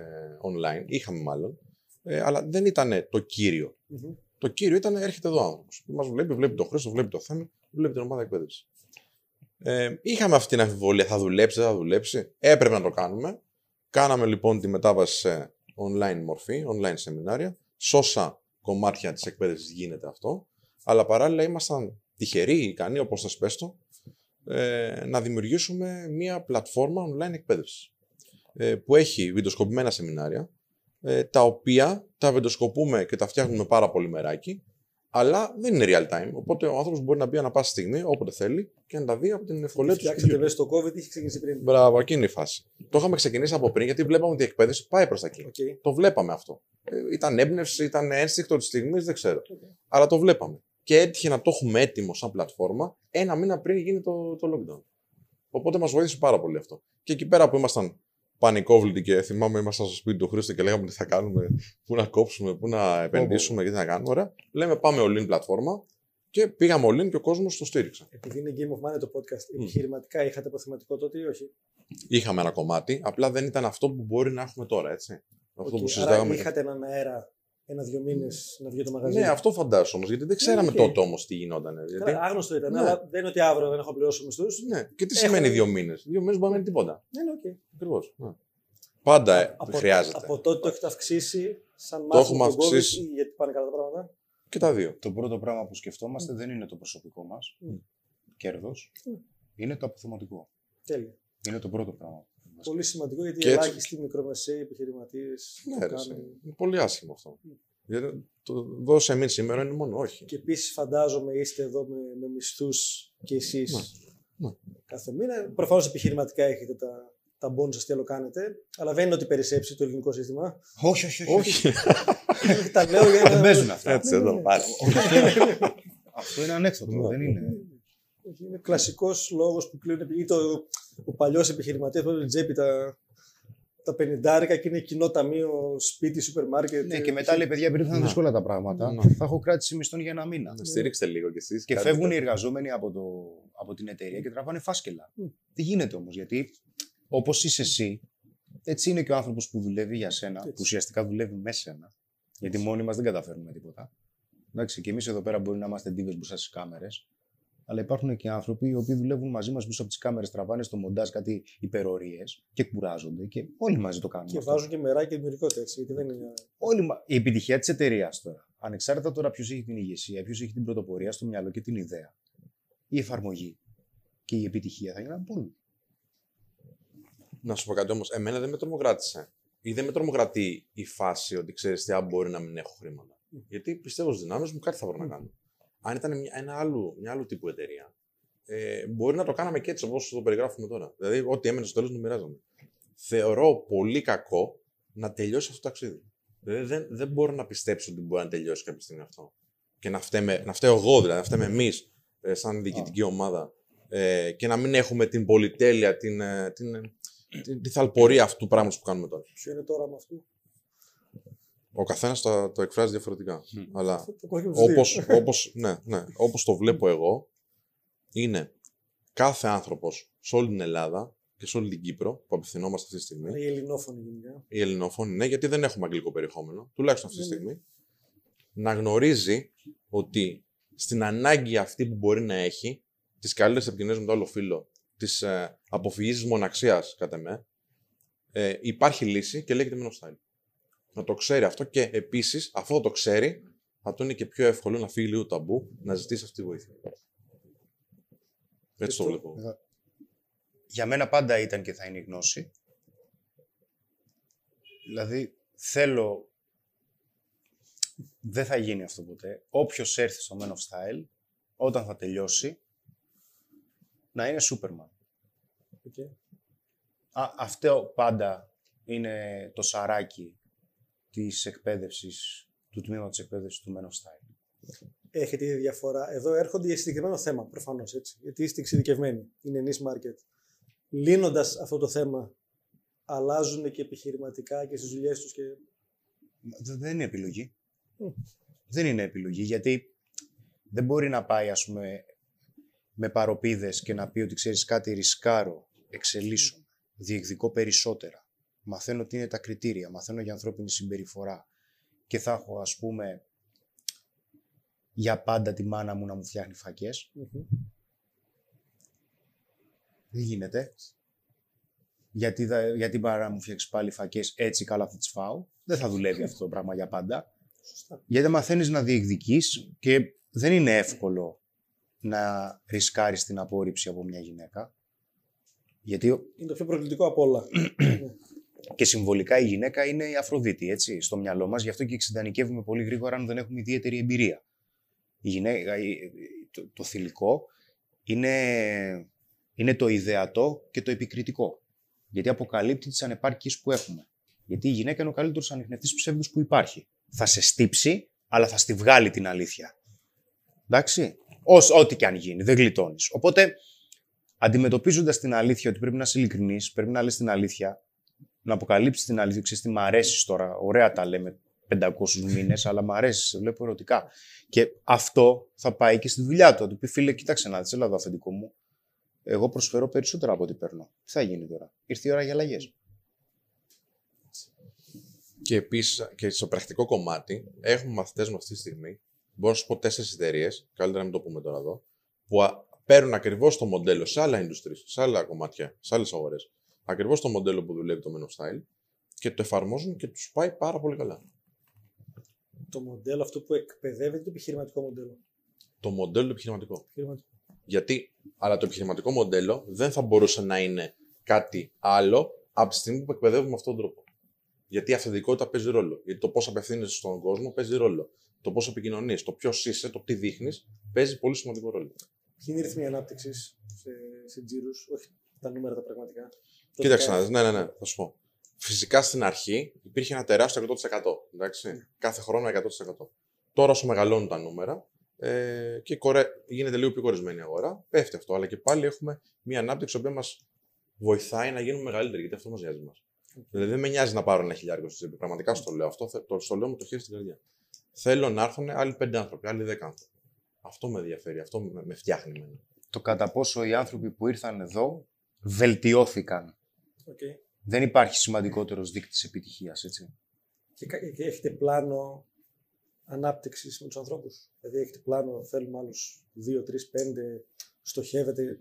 online, είχαμε μάλλον, ε, αλλά δεν ήταν το κύριο. Mm-hmm. Το κύριο ήταν έρχεται εδώ άνθρωπος. Μας βλέπει, βλέπει το Χρήστο, βλέπει το θέμα, βλέπει την ομάδα εκπαίδευσης. Ε, είχαμε αυτή την αμφιβολία, θα δουλέψει, δεν θα δουλέψει. Έπρεπε να το κάνουμε. Κάναμε λοιπόν τη μετάβαση σε online μορφή, online σεμινάρια. Σώσα κομμάτια της εκπαίδευσης γίνεται αυτό. Αλλά παράλληλα ήμασταν τυχεροί, ικανοί, όπως θα σπέστο, ε, να δημιουργήσουμε μια πλατφόρμα online εκπαίδευσης. Ε, που έχει βιντεοσκοπημένα σεμινάρια, ε, τα οποία τα βιντεοσκοπούμε και τα φτιάχνουμε πάρα πολύ μεράκι, αλλά δεν είναι real time. Οπότε ο άνθρωπος μπορεί να μπει ανα πάσα στιγμή, όποτε θέλει, και να τα δει από την ευκολία του. Φτιάξατε βέβαια στο COVID, είχε ξεκινήσει πριν. Μπράβο, εκείνη η φάση. Το είχαμε ξεκινήσει από πριν, γιατί βλέπαμε ότι η εκπαίδευση πάει προς τα εκεί. Okay. Το βλέπαμε αυτό. Ε, ήταν έμπνευση, ήταν ένστικτο της στιγμής, δεν ξέρω. Okay. Αλλά το βλέπαμε. Και έτυχε να το έχουμε έτοιμο σαν πλατφόρμα ένα μήνα πριν γίνει το, το lockdown. Οπότε μας βοήθησε πάρα πολύ αυτό. Και εκεί πέρα που ήμασταν πανικόβλητοι και θυμάμαι ήμασταν στο σπίτι του Χρήστο και λέγαμε τι θα κάνουμε, πού να κόψουμε, πού να επενδύσουμε και τι να κάνουμε. Ωραία. Λέμε πάμε all in πλατφόρμα και πήγαμε all in και ο κόσμος το στήριξε. Επειδή είναι Game of Money το podcast, mm. επιχειρηματικά είχατε αποθεματικό τότε ή όχι; Είχαμε ένα κομμάτι, απλά δεν ήταν αυτό που μπορεί να έχουμε τώρα, έτσι. Αυτό okay, που συζητάγαμε. Άρα είχατε έναν αέρα ένα-δύο μήνες να βγει το μαγαζί. Ναι, αυτό φαντάζομαι όμως, γιατί δεν ξέραμε okay. τότε όμως τι γινόταν. Γιατί... Άγνωστο ήταν, ναι. αλλά δεν είναι ότι αύριο δεν έχω πληρώσει μισθού. Ναι, και τι Έχω... σημαίνει δύο μήνες; Δύο μήνες μπορεί να είναι τίποτα. Ναι, ναι, okay. Ακριβώς. Ναι. Πάντα από, χρειάζεται. Από τότε το έχετε αυξήσει σαν μάθημα. Το έχουμε αυξήσει. COVID, γιατί πάνε καλά τα πράγματα; Και τα δύο. Το πρώτο πράγμα που σκεφτόμαστε mm. δεν είναι το προσωπικό μας mm. κέρδος. Mm. Είναι το αποθεματικό. Τέλεια. Είναι το πρώτο πράγμα. Πολύ σημαντικό γιατί οι ελάχιστοι μικρομεσαίοι επιχειρηματίες. Ναι, είναι πολύ άσχημο αυτό. Mm. Γιατί το δώσε εμείς σήμερα είναι μόνο όχι. Και επίσης φαντάζομαι είστε εδώ με, με μισθούς και εσείς ναι. ναι. κάθε μήνα. Προφανώς επιχειρηματικά έχετε τα, τα μπόνου σας τι άλλο κάνετε. Αλλά δεν είναι ότι περισσέψει το ελληνικό σύστημα. Όχι, όχι, όχι. τα λέω για να. Δεν παίζουν αυτά. Έτσι, εδώ πάλι. Αυτό είναι ανέκδοτο. Δεν είναι. Είναι κλασικός λόγος που κλείνουν. ή το, ο παλιός επιχειρηματίας που τσέπη τα, τα πενιντάρικα και είναι κοινό ταμείο, σπίτι, σούπερ μάρκετ. Ναι, και μετά λέει παιδιά, επειδή θα είναι δύσκολα τα πράγματα, να. θα έχω κράτηση μισθών για ένα μήνα. Να στηρίξτε λίγο κι εσείς. Και φεύγουν οι εργαζόμενοι από, το, από την εταιρεία και τραβάνε φάσκελα. Mm. Τι γίνεται όμως, γιατί όπως είσαι εσύ, έτσι είναι και ο άνθρωπος που δουλεύει για σένα, έτσι. που ουσιαστικά δουλεύει με σένα. Γιατί μόνοι μας δεν καταφέρνουμε τίποτα. Εντάξει, και εμείς εδώ πέρα μπορεί να είμαστε ντίβε μπροστά στις κάμερες, αλλά υπάρχουν και άνθρωποι οι οποίοι δουλεύουν μαζί μας πίσω από τις κάμερες, τραβάνε στο μοντάζ κάτι υπερορίες και κουράζονται και όλοι μαζί το κάνουν. Και αυτό. βάζουν και μεράκι δημιουργικότητα έτσι. Γιατί δεν είναι... Όλοι, η επιτυχία της εταιρείας τώρα, ανεξάρτητα τώρα ποιος έχει την ηγεσία, ποιος έχει την πρωτοπορία στο μυαλό και την ιδέα, η εφαρμογή και η επιτυχία θα γίνουν πολύ. Να σου πω κάτι όμως, εμένα δεν με τρομοκράτησε. Ή δεν με τρομοκρατεί η φάση ότι ξέρεις τι, αν μπορεί να μην έχω χρήματα. Γιατί πιστεύω στι δυνάμεις μου κάτι θα βρω να κάνω. Αν ήταν μια, ένα άλλο, μια άλλου τύπου εταιρεία, ε, μπορεί να το κάναμε και έτσι όπως το περιγράφουμε τώρα. Δηλαδή, ό,τι έμενε στο τέλος το μοιράζαμε. Θεωρώ πολύ κακό να τελειώσει αυτό το ταξίδι. Δηλαδή, δεν, δεν μπορώ να πιστέψω ότι μπορεί να τελειώσει κάποια στιγμή αυτό. Και να, φταίμε, να φταίω εγώ, δηλαδή, να φταίμε εμείς, ε, σαν διοικητική ομάδα, ε, και να μην έχουμε την πολυτέλεια, την, ε, την, ε, την, την θαλπορία αυτού του πράγματος που κάνουμε τώρα. Ποιο είναι το όραμα αυτού. Ο καθένας το, το εκφράζει διαφορετικά. Αλλά όπως όπως, ναι, ναι, όπως το βλέπω εγώ, είναι κάθε άνθρωπος σε όλη την Ελλάδα και σε όλη την Κύπρο που απευθυνόμαστε αυτή τη στιγμή. Οι ελληνόφωνοι γενικά. Οι ελληνόφωνοι, ναι, γιατί δεν έχουμε αγγλικό περιεχόμενο, τουλάχιστον αυτή τη ναι, ναι. στιγμή. Να γνωρίζει ότι στην ανάγκη αυτή που μπορεί να έχει, τις καλύτερες επικοινωνίες με το άλλο φίλο, τη ε, αποφυγή τη μοναξίας, κατά με, ε, υπάρχει λύση και λέγεται Menostyle να το ξέρει αυτό και επίσης, αφού το ξέρει, θα του είναι και πιο εύκολο να φύγει λίγο το ταμπού να ζητήσει αυτή τη βοήθεια. Έτσι το βλέπω. Για μένα πάντα ήταν και θα είναι η γνώση. Δηλαδή, θέλω. Δεν θα γίνει αυτό ποτέ. Όποιος έρθει στο Men of Style, όταν θα τελειώσει, να είναι Superman. Okay. Α, αυτό πάντα είναι το σαράκι της εκπαίδευσης, του τμήματος εκπαίδευσης του Men of Style. Έχετε ήδη διαφορά. Εδώ έρχονται για συγκεκριμένο θέμα, προφανώς έτσι. Γιατί είστε εξειδικευμένοι. Είναι niche market. Λύνοντας αυτό το θέμα, αλλάζουν και επιχειρηματικά και στις δουλειές τους. Και... Δεν είναι επιλογή. Δεν είναι επιλογή γιατί δεν μπορεί να πάει, ας πούμε, με παροπίδες και να πει ότι ξέρεις κάτι ρισκάρω, εξελίσσω, διεκδικώ περισσότερα μαθαίνω τι είναι τα κριτήρια, μαθαίνω για ανθρώπινη συμπεριφορά και θα έχω ας πούμε για πάντα τη μάνα μου να μου φτιάχνει Δεν γίνεται. Γιατί, θα, γιατί παρά μου φτιάξει πάλι φακές έτσι καλά θα τις φάω. Δεν θα δουλεύει αυτό το πράγμα για πάντα. Σωστά. Γιατί μαθαίνεις να διεκδικείς και δεν είναι εύκολο να ρισκάρεις την απόρριψη από μια γυναίκα. Γιατί Είναι το πιο προκλητικό από όλα. και συμβολικά η γυναίκα είναι η Αφροδίτη, έτσι, στο μυαλό μας. Γι' αυτό και εξεντανικεύουμε πολύ γρήγορα αν δεν έχουμε ιδιαίτερη εμπειρία. Η γυναίκα, η- το, το θηλυκό είναι, είναι το ιδεατό και το επικριτικό. Γιατί αποκαλύπτει τις ανεπάρκειες που έχουμε. Γιατί η γυναίκα είναι ο καλύτερος ανιχνευτής ψεύδους που υπάρχει. Θα σε στύψει, αλλά θα στη βγάλει την αλήθεια. Εντάξει; Ως, ό,τι και αν γίνει, δεν γλιτώνεις. Οπότε, αντιμετωπίζοντας την αλήθεια ότι πρέπει να είσαι ειλικρινής, πρέπει να λες την αλήθεια, να αποκαλύψεις την αλήθεια. Ξέρεις τι, μ' αρέσεις τώρα. Ωραία τα λέμε 500 μήνες, αλλά μ' αρέσεις, σε βλέπω ερωτικά. Και αυτό θα πάει και στη δουλειά του. Θα του πει, φίλε, κοίταξε να δεις, έλα εδώ αφεντικό μου. Εγώ προσφέρω περισσότερα από ό,τι παίρνω. Τι θα γίνει τώρα; Ήρθε η ώρα για αλλαγές. Και επίσης και στο πρακτικό κομμάτι έχουμε μαθητές μα αυτή τη στιγμή. Μπορώ να σου πω τέσσερις εταιρείες, καλύτερα να μην το πούμε τώρα εδώ, που α- παίρνουν ακριβώς το μοντέλο σε άλλα industries, σε άλλα κομμάτια, σε άλλες αγορές. Ακριβώς το μοντέλο που δουλεύει το Men of Style και το εφαρμόζουν και τους πάει πάρα πολύ καλά. το μοντέλο αυτό που εκπαιδεύεται το επιχειρηματικό μοντέλο. Το μοντέλο το επιχειρηματικό. Επιχειρηματικό. Γιατί, αλλά το επιχειρηματικό μοντέλο δεν θα μπορούσε να είναι κάτι άλλο από τη στιγμή που εκπαιδεύουμε με αυτόν τον τρόπο. Γιατί η αυθεντικότητα παίζει ρόλο. Γιατί το πώς απευθύνεσαι στον κόσμο παίζει ρόλο. Το πώς επικοινωνείς, το ποιος είσαι, το τι δείχνεις, παίζει πολύ σημαντικό ρόλο. Ποιοι είναι οι ρυθμοί ανάπτυξης σε, σε τζίρους, όχι τα νούμερα τα πραγματικά. Κοίταξε να Τοπικά. δεις, ναι, ναι, ναι, θα σου πω. Φυσικά στην αρχή υπήρχε ένα τεράστιο 100%. Εντάξει. Κάθε χρόνο 100%. Τώρα όσο μεγαλώνουν τα νούμερα ε, και κορε... γίνεται λίγο πιο κορεσμένη η αγορά, πέφτει αυτό. Αλλά και πάλι έχουμε μια ανάπτυξη η οποία μας βοηθάει να γίνουμε μεγαλύτεροι, γιατί αυτό μας νοιάζει μας. Δηλαδή δεν με νοιάζει να πάρω ένα χιλιάρικο στη τσέπη. Πραγματικά στο λέω αυτό, θε- το, στο λέω με το χέρι στην καρδιά. Θέλω να έρθουν άλλοι πέντε άνθρωποι, άλλοι δέκα άνθρωποι. Αυτό με ενδιαφέρει, αυτό με, με φτιάχνει εμένα. Το κατά πόσο οι άνθρωποι που ήρθαν εδώ βελτιώθηκαν. Οκ. Δεν υπάρχει σημαντικότερος δείκτης επιτυχίας, έτσι. Και, κα- και έχετε πλάνο ανάπτυξης με τους ανθρώπους. Δηλαδή έχετε πλάνο, θέλουμε άλλους 2, 3, 5, στοχεύετε.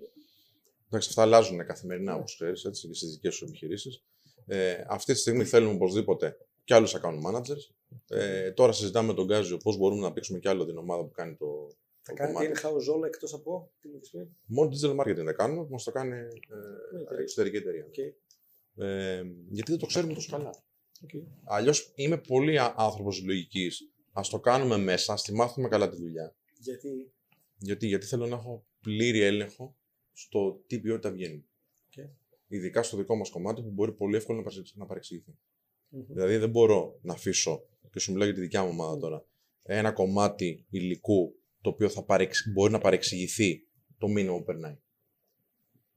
Εντάξει, αυτά αλλάζουν καθημερινά, όπως ξέρεις, έτσι και στις δικές σου επιχειρήσεις. Ε, αυτή τη στιγμή θέλουμε οπωσδήποτε και άλλους account managers. Ε, τώρα συζητάμε με τον Γκάζιο πώς μπορούμε να πήξουμε κι άλλο την ομάδα που κάνει το, Θα το κάνετε κομμάτι. in-house όλα εκτός από την επιστήμη. Μόνο digital marketing δεν κάνουμε, μας το κάνει ε, εταιρεία. εξωτερική εταιρεία. Οκ. Ε, γιατί δεν το ξέρουμε τόσο καλά. οκ. Αλλιώς είμαι πολύ άνθρωπος λογικής. Α το κάνουμε μέσα, ας τη μάθουμε καλά τη δουλειά. Γιατί; Γιατί, γιατί θέλω να έχω πλήρη έλεγχο στο τι ποιότητα βγαίνει. Οκ. Ειδικά στο δικό μας κομμάτι που μπορεί πολύ εύκολα να παρεξ- να παρεξηγηθεί. Μμμ. Δηλαδή δεν μπορώ να αφήσω, και σου μιλάω για τη δικιά μου ομάδα τώρα, ένα κομμάτι υλικού το οποίο θα παρεξ... μπορεί να παρεξηγηθεί το μήνυμα που περνάει.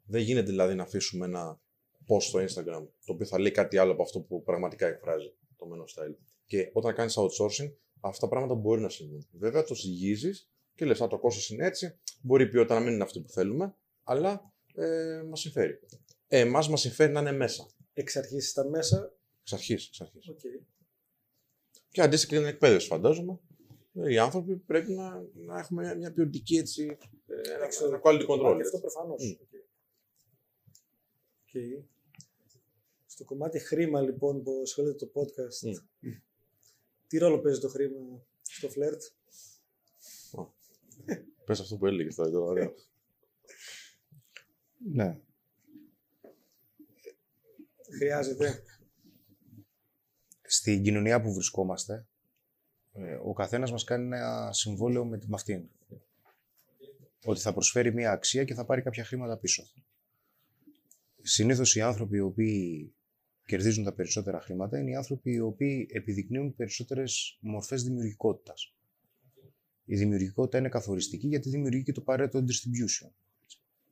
Δεν γίνεται δηλαδή να αφήσουμε ένα post στο Instagram το οποίο θα λέει κάτι άλλο από αυτό που πραγματικά εκφράζει το Men of Style. Και όταν κάνεις outsourcing, αυτά τα πράγματα μπορεί να συμβούν. Βέβαια το ζυγίζει και λες: Α, το κόστος είναι έτσι. Μπορεί η ποιότητα να μην είναι αυτή που θέλουμε, αλλά ε, μας συμφέρει. Ε, Εμάς μας συμφέρει να είναι μέσα. εξ αρχής ήταν μέσα. Εξ αρχής. Εξ αρχής. Οκ. Και αντίστοιχα και την εκπαίδευση, φαντάζομαι. Ε, Οι άνθρωποι πρέπει να, να έχουμε μια, μια ποιοτική έτσι. ε, Ένα, Έξω- ένα quality control. Και αυτό έτσι. προφανώς. Μμ. Στο κομμάτι χρήμα, λοιπόν, που ασχολείται το podcast, Μμ. τι ρόλο παίζει το χρήμα στο φλερτ; Πες αυτό που έλεγες τώρα. τώρα ωραίο. Ναι. Χρειάζεται. Στην κοινωνία που βρισκόμαστε, ε, ο καθένας μας κάνει ένα συμβόλαιο με, με αυτήν. Ότι θα προσφέρει μία αξία και θα πάρει κάποια χρήματα πίσω. Συνήθως οι άνθρωποι οι οποίοι κερδίζουν τα περισσότερα χρήματα είναι οι άνθρωποι οι οποίοι επιδεικνύουν περισσότερες μορφές δημιουργικότητας. Η δημιουργικότητα είναι καθοριστική γιατί δημιουργεί και το Pareto distribution.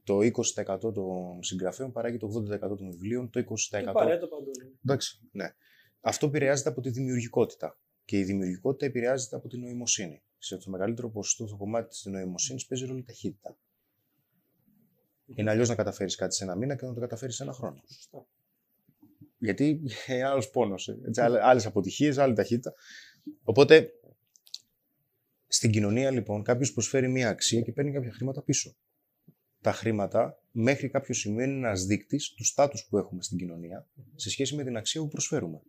Το 20% των συγγραφέων παράγει το 80% των βιβλίων, το 20% Το παρέτο παντού. Εντάξει, ναι. Αυτό επηρεάζεται από τη δημιουργικότητα. Και η δημιουργικότητα επηρεάζεται από την νοημοσύνη. Σε το μεγαλύτερο ποσοστό στο κομμάτι της νοημοσύνης παίζει ρόλο η ταχύτητα. Είναι αλλιώς να καταφέρεις κάτι σε ένα μήνα και να το καταφέρεις σε ένα χρόνο. Σωστά. Γιατί είναι άλλος πόνος. Άλλε αποτυχίες, άλλη ταχύτητα. Οπότε στην κοινωνία λοιπόν κάποιος προσφέρει μία αξία και παίρνει κάποια χρήματα πίσω. Τα τα χρήματα μέχρι κάποιο σημείο είναι ένας δείκτης του στάτους που έχουμε στην κοινωνία σε σχέση με την αξία που προσφέρουμε.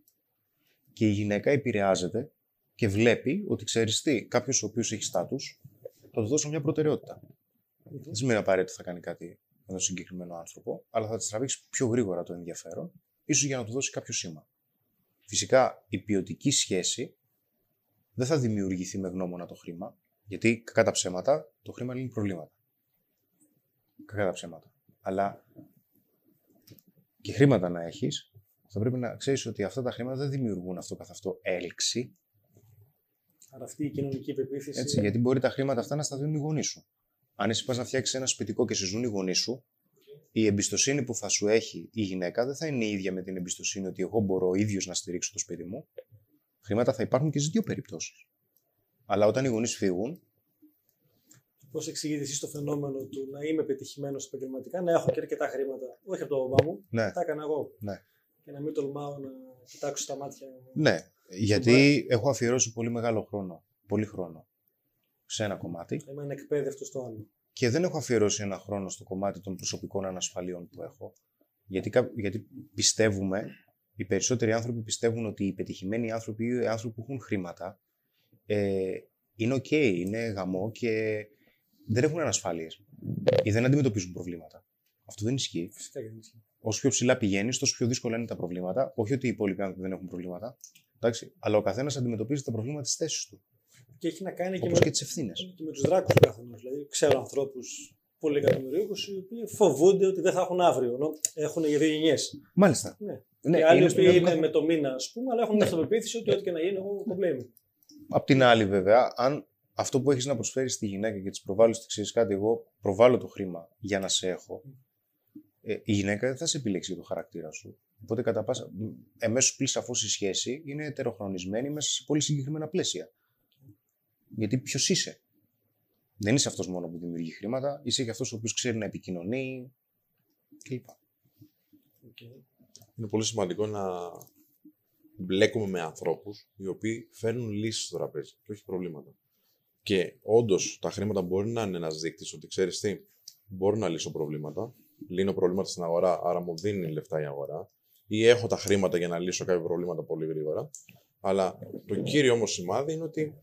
Και η γυναίκα επηρεάζεται και βλέπει ότι ξέρεις τι, κάποιος ο οποίος έχει στάτους, θα του δώσω μια προτεραιότητα. Δεν σημαίνει απαραίτητο θα κάνει κάτι με τον συγκεκριμένο άνθρωπο, αλλά θα της τραβήξει πιο γρήγορα το ενδιαφέρον, ίσως για να του δώσει κάποιο σήμα. Φυσικά η ποιοτική σχέση δεν θα δημιουργηθεί με γνώμονα το χρήμα, γιατί κατά τα ψέματα το χρήμα λύνει προβλήματα. Κατά τα ψέματα. Αλλά και χρήματα να έχεις, θα πρέπει να ξέρεις ότι αυτά τα χρήματα δεν δημιουργούν αυτό καθ' αυτό έλξη. Άρα αυτή η κοινωνική πεποίθηση. Έτσι, γιατί μπορεί τα χρήματα αυτά να στα δίνουν οι γονείς σου. Αν εσύ πας να φτιάξεις ένα σπιτικό και σε ζουν οι γονείς σου, η εμπιστοσύνη που θα σου έχει η γυναίκα δεν θα είναι η ίδια με την εμπιστοσύνη ότι εγώ μπορώ ο ίδιος να στηρίξω το σπίτι μου. Χρήματα θα υπάρχουν και στις δύο περιπτώσεις. Αλλά όταν οι γονείς φύγουν, Πώς εξηγείτε εσείς το φαινόμενο του να είμαι πετυχημένος επαγγελματικά, να έχω και αρκετά χρήματα, όχι από το μπαμπά μου, ναι, τα έκανα εγώ. ναι. Και να μην τολμάω να κοιτάξω στα μάτια. Ναι, γιατί έχω αφιερώσει πολύ μεγάλο χρόνο, πολύ χρόνο σε ένα κομμάτι Να είμαι ανεκπαίδευτο στο άλλο. και δεν έχω αφιερώσει ένα χρόνο στο κομμάτι των προσωπικών ανασφαλείων που έχω. Γιατί, κα- γιατί πιστεύουμε, οι περισσότεροι άνθρωποι πιστεύουν ότι οι πετυχημένοι άνθρωποι ή οι άνθρωποι που έχουν χρήματα ε, είναι ok, είναι γαμό και δεν έχουν ανασφάλειες ή δεν αντιμετωπίζουν προβλήματα. Αυτό δεν ισχύει. Φυσικά και δεν ισχύει. Όσο πιο ψηλά πηγαίνεις, τόσο πιο δύσκολα είναι τα προβλήματα. Όχι ότι οι υπόλοιποι άνθρωποι δεν έχουν προβλήματα. Εντάξει, αλλά ο καθένας αντιμετωπίζει τα προβλήματα της θέσης του. Και έχει να κάνει και Όπως με, και τις ευθύνες. και με τους δράκους του καθενός. Δηλαδή, ξέρω ανθρώπους πολύ εκατομμυρίουχους οι οποίοι φοβούνται ότι δεν θα έχουν αύριο. Ενώ έχουν για δύο γενιές. Μάλιστα. Ναι. Ναι, και άλλοι είναι οι στο οποίοι μυαλό είναι του με το μήνα, ας πούμε, αλλά έχουν την αυτοπεποίθηση ότι ό,τι και να γίνει, εγώ κομπλέ είμαι. Απ' την άλλη, βέβαια, αν αυτό που έχεις να προσφέρεις στη γυναίκα και της προβάλλεις ότι ξέρεις κάτι, εγώ προβάλλω το χρήμα για να σε έχω, ε, η γυναίκα δεν θα σε επιλέξει για το χαρακτήρα σου. Οπότε, κατά πάσα. Εμέσως πλήρη σαφώς η σχέση είναι ετεροχρονισμένη μέσα σε πολύ συγκεκριμένα πλαίσια. Γιατί ποιος είσαι; Δεν είσαι αυτός μόνο που δημιουργεί χρήματα, είσαι και αυτός ο οποίος ξέρει να επικοινωνεί κλπ. Είναι πολύ σημαντικό να μπλέκουμε με ανθρώπους οι οποίοι φέρνουν λύσεις στο τραπέζι και όχι προβλήματα. Και όντως τα χρήματα μπορεί να είναι ένας δείκτης ότι ξέρεις τι, μπορώ να λύσω προβλήματα. Λύνω προβλήματα στην αγορά, άρα μου δίνει λεφτά η αγορά. Ή έχω τα χρήματα για να λύσω κάποια προβλήματα πολύ γρήγορα. Αλλά το κύριο όμως σημάδι είναι ότι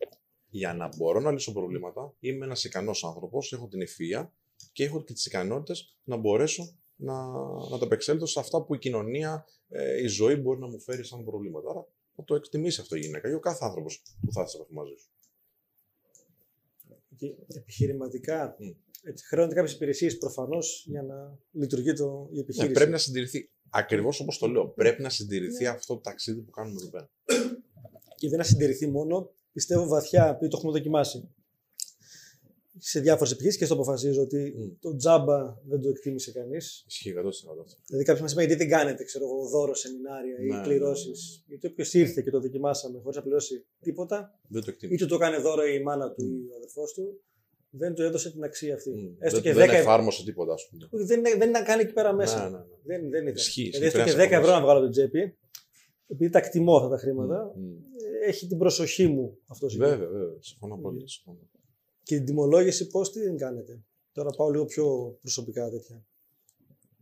για να μπορώ να λύσω προβλήματα, είμαι ένας ικανός άνθρωπος, έχω την ευφυα και έχω και τις ικανότητες να μπορέσω να, να τα επεξέλθω σε αυτά που η κοινωνία, ε, η ζωή μπορεί να μου φέρει σαν προβλήματα. Άρα θα το εκτιμήσει αυτό η γυναίκα ή ο κάθε άνθρωπος που θα έρθει μαζί σου. Και επιχειρηματικά Μμ. έτσι, χρειάζονται κάποιες υπηρεσίες προφανώς για να λειτουργεί το, η Ναι, επιχείρηση. πρέπει να συντηρηθεί. Ακριβώς όπως το λέω. Πρέπει να συντηρηθεί αυτό το ταξίδι που κάνουμε εδώ πέρα. Και δεν να συντηρηθεί μόνο, πιστεύω βαθιά, επειδή το έχουμε δοκιμάσει σε διάφορες επιχειρήσεις και στο αποφασίζω ότι Μμ. το τζάμπα δεν το εκτίμησε κανείς. Ισχύει 100% αυτό. Δηλαδή κάποιο μα είπε γιατί δεν κάνετε ξέρω, εγώ, δώρο, σεμινάρια ή Ναι, κληρώσεις; ναι, ναι. Γιατί όποιος ήρθε και το δοκιμάσαμε χωρίς να πληρώσει τίποτα, Δεν το εκτιμήσει. είτε το έκανε δώρο η μάνα του ή ο αδερφός του, δεν του έδωσε την αξία αυτή. Μμ. Έστω Δεν, και δεν 10 ευρώ. εφάρμοσε τίποτα, ας πούμε. Όχι, Δεν, δεν ήταν καν εκεί πέρα μέσα. Ναι, ναι, ναι. Δεν, δεν ήταν. Ισχύει, δηλαδή, ισχύει, έστω και 10 πρέπει να ευρώ σε να βγάλω από την τσέπη, επειδή τα εκτιμώ αυτά τα χρήματα, Μμ. έχει την προσοχή μου αυτό. Βέβαια, βέβαια. Συμφωνώ πολύ. συμφωνώ. Και την τιμολόγηση πώς τι δεν κάνετε; Τώρα πάω λίγο πιο προσωπικά τέτοια.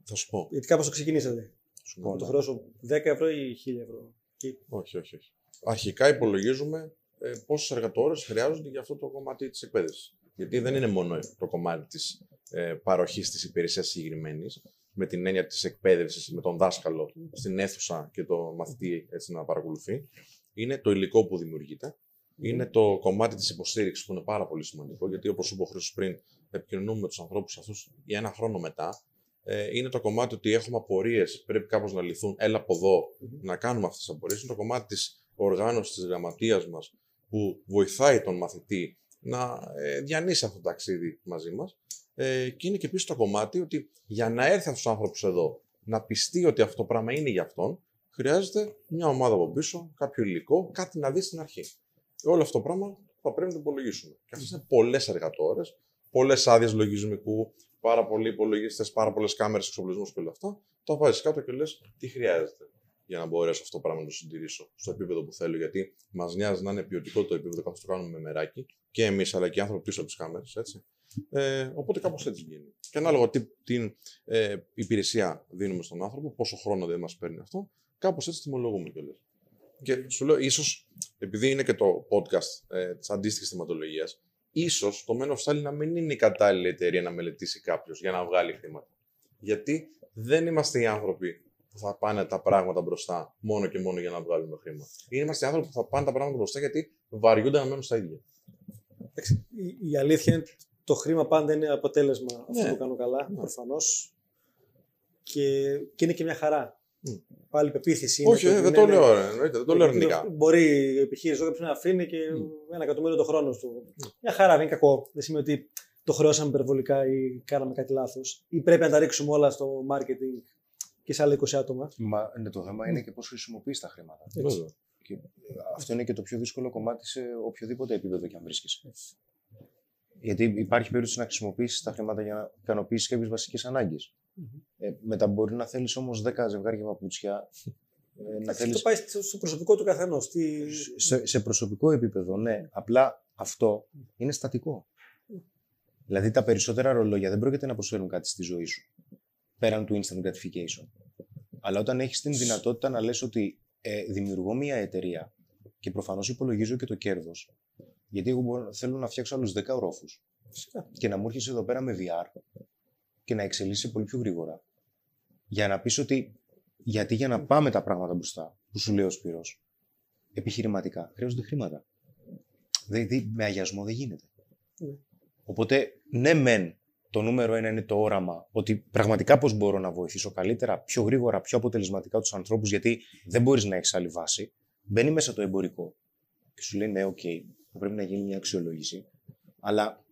Θα σου πω. Γιατί κάπως το ξεκινήσατε. Σου Να πω, το ναι. χρεώσω 10 ευρώ ή 1000 ευρώ. Και Όχι, όχι, όχι. Αρχικά υπολογίζουμε ε, πόσες εργατόρες χρειάζονται για αυτό το κομμάτι της εκπαίδευσης. Γιατί δεν είναι μόνο το κομμάτι της ε, παροχής της υπηρεσίας συγκεκριμένης, με την έννοια της εκπαίδευσης με τον δάσκαλο στην αίθουσα και το μαθητή έτσι να παρακολουθεί. Είναι το υλικό που δημιουργείται. Είναι το κομμάτι της υποστήριξης που είναι πάρα πολύ σημαντικό. Γιατί όπως είπε ο Χρήστος πριν, επικοινωνούμε με τους ανθρώπους αυτούς για ένα χρόνο μετά. Ε, είναι το κομμάτι ότι έχουμε απορίες, πρέπει κάπως να λυθούν. Έλα από εδώ να κάνουμε αυτές τις απορίες. Είναι το κομμάτι της οργάνωσης της γραμματείας μας που βοηθάει τον μαθητή να ε, διανύσει αυτό το ταξίδι μαζί μας. Ε, και είναι και επίσης το κομμάτι ότι για να έρθει αυτός ο άνθρωπος εδώ να πιστεί ότι αυτό το πράγμα είναι για αυτόν, χρειάζεται μια ομάδα από πίσω, κάποιο υλικό, κάτι να δει στην αρχή. Όλο αυτό το πράγμα θα πρέπει να το υπολογίσουμε. Και αυτές είναι πολλές εργατόρες, πολλές άδειες λογισμικού, πάρα πολλοί υπολογιστές, πάρα πολλές κάμερες, εξοπλισμούς και όλα αυτά. Το βάζεις κάτω και λες τι χρειάζεται. για να μπορέσω αυτό το πράγμα να το συντηρήσω στο επίπεδο που θέλω. Γιατί μας νοιάζει να είναι ποιοτικό το επίπεδο καθώ το κάνουμε με μεράκι και εμείς αλλά και οι άνθρωποι πίσω από τις κάμερες. Ε, οπότε κάπως έτσι γίνεται. Και ανάλογα τι την ε, υπηρεσία δίνουμε στον άνθρωπο, πόσο χρόνο δεν μας παίρνει αυτό, κάπως έτσι τιμολογούμε κιόλας. Και σου λέω, ίσως επειδή είναι και το podcast ε, της αντίστοιχης θεματολογίας, ίσως το Men of Style να μην είναι η κατάλληλη εταιρεία να μελετήσει κάποιος για να βγάλει χρήματα. Γιατί δεν είμαστε οι άνθρωποι που θα πάνε τα πράγματα μπροστά μόνο και μόνο για να βγάλουμε χρήμα. Είμαστε οι άνθρωποι που θα πάνε τα πράγματα μπροστά γιατί βαριούνται να μένουν στα ίδια. Η, η αλήθεια είναι το χρήμα πάντα είναι αποτέλεσμα ναι. αυτό που κάνω καλά, ναι. προφανώς. Και, και είναι και μια χαρά. Mm. Πάλι πεποίθηση. Όχι, δεν το λέω, ρε, δεν το λέω αρνητικά. Μπορεί η επιχείρηση να αφήνει και mm. ένα εκατομμύριο το χρόνο του. Mm. Μια χαρά, δεν είναι κακό. Δεν σημαίνει ότι το χρεώσαμε υπερβολικά ή κάναμε κάτι λάθος. Ή πρέπει να τα ρίξουμε όλα στο marketing και σε άλλα 20 άτομα. Μα ναι, το θέμα είναι και πώς χρησιμοποιείς τα χρήματα. Και αυτό είναι και το πιο δύσκολο κομμάτι σε οποιοδήποτε επίπεδο και αν βρίσκεσαι. Γιατί υπάρχει περίπτωση να χρησιμοποιήσεις τα χρήματα για να ικανοποιήσεις κάποιες βασικές ανάγκες. Mm-hmm. Ε, μετά μπορεί να θέλεις όμως 10 ζευγάρια παπούτσια. Ε, να θέλεις... Το πάει στο προσωπικό του καθενός. Τι... Σε, σε προσωπικό επίπεδο, ναι. Απλά αυτό είναι στατικό. Δηλαδή τα περισσότερα ρολόγια δεν πρόκειται να προσφέρουν κάτι στη ζωή σου. Πέραν του instant gratification. Αλλά όταν έχεις την δυνατότητα να λες ότι ε, δημιουργώ μια εταιρεία και προφανώς υπολογίζω και το κέρδος, γιατί εγώ μπορώ, θέλω να φτιάξω άλλους 10 ορόφους. Και να μου έρχεσαι εδώ πέρα με VR και να εξελίσσεσαι πολύ πιο γρήγορα. Για να πεις ότι γιατί για να πάμε τα πράγματα μπροστά, που σου λέει ο Σπύρος, επιχειρηματικά χρειάζονται χρήματα. Δηλαδή με αγιασμό δεν γίνεται. Ναι. Οπότε, ναι, μεν το νούμερο ένα είναι το όραμα ότι πραγματικά πώς μπορώ να βοηθήσω καλύτερα, πιο γρήγορα, πιο αποτελεσματικά τους ανθρώπους, γιατί δεν μπορείς να έχεις άλλη βάση. Μπαίνει μέσα το εμπορικό και σου λέει ναι, OK, okay, θα πρέπει να γίνει μια αξιολόγηση, αλλά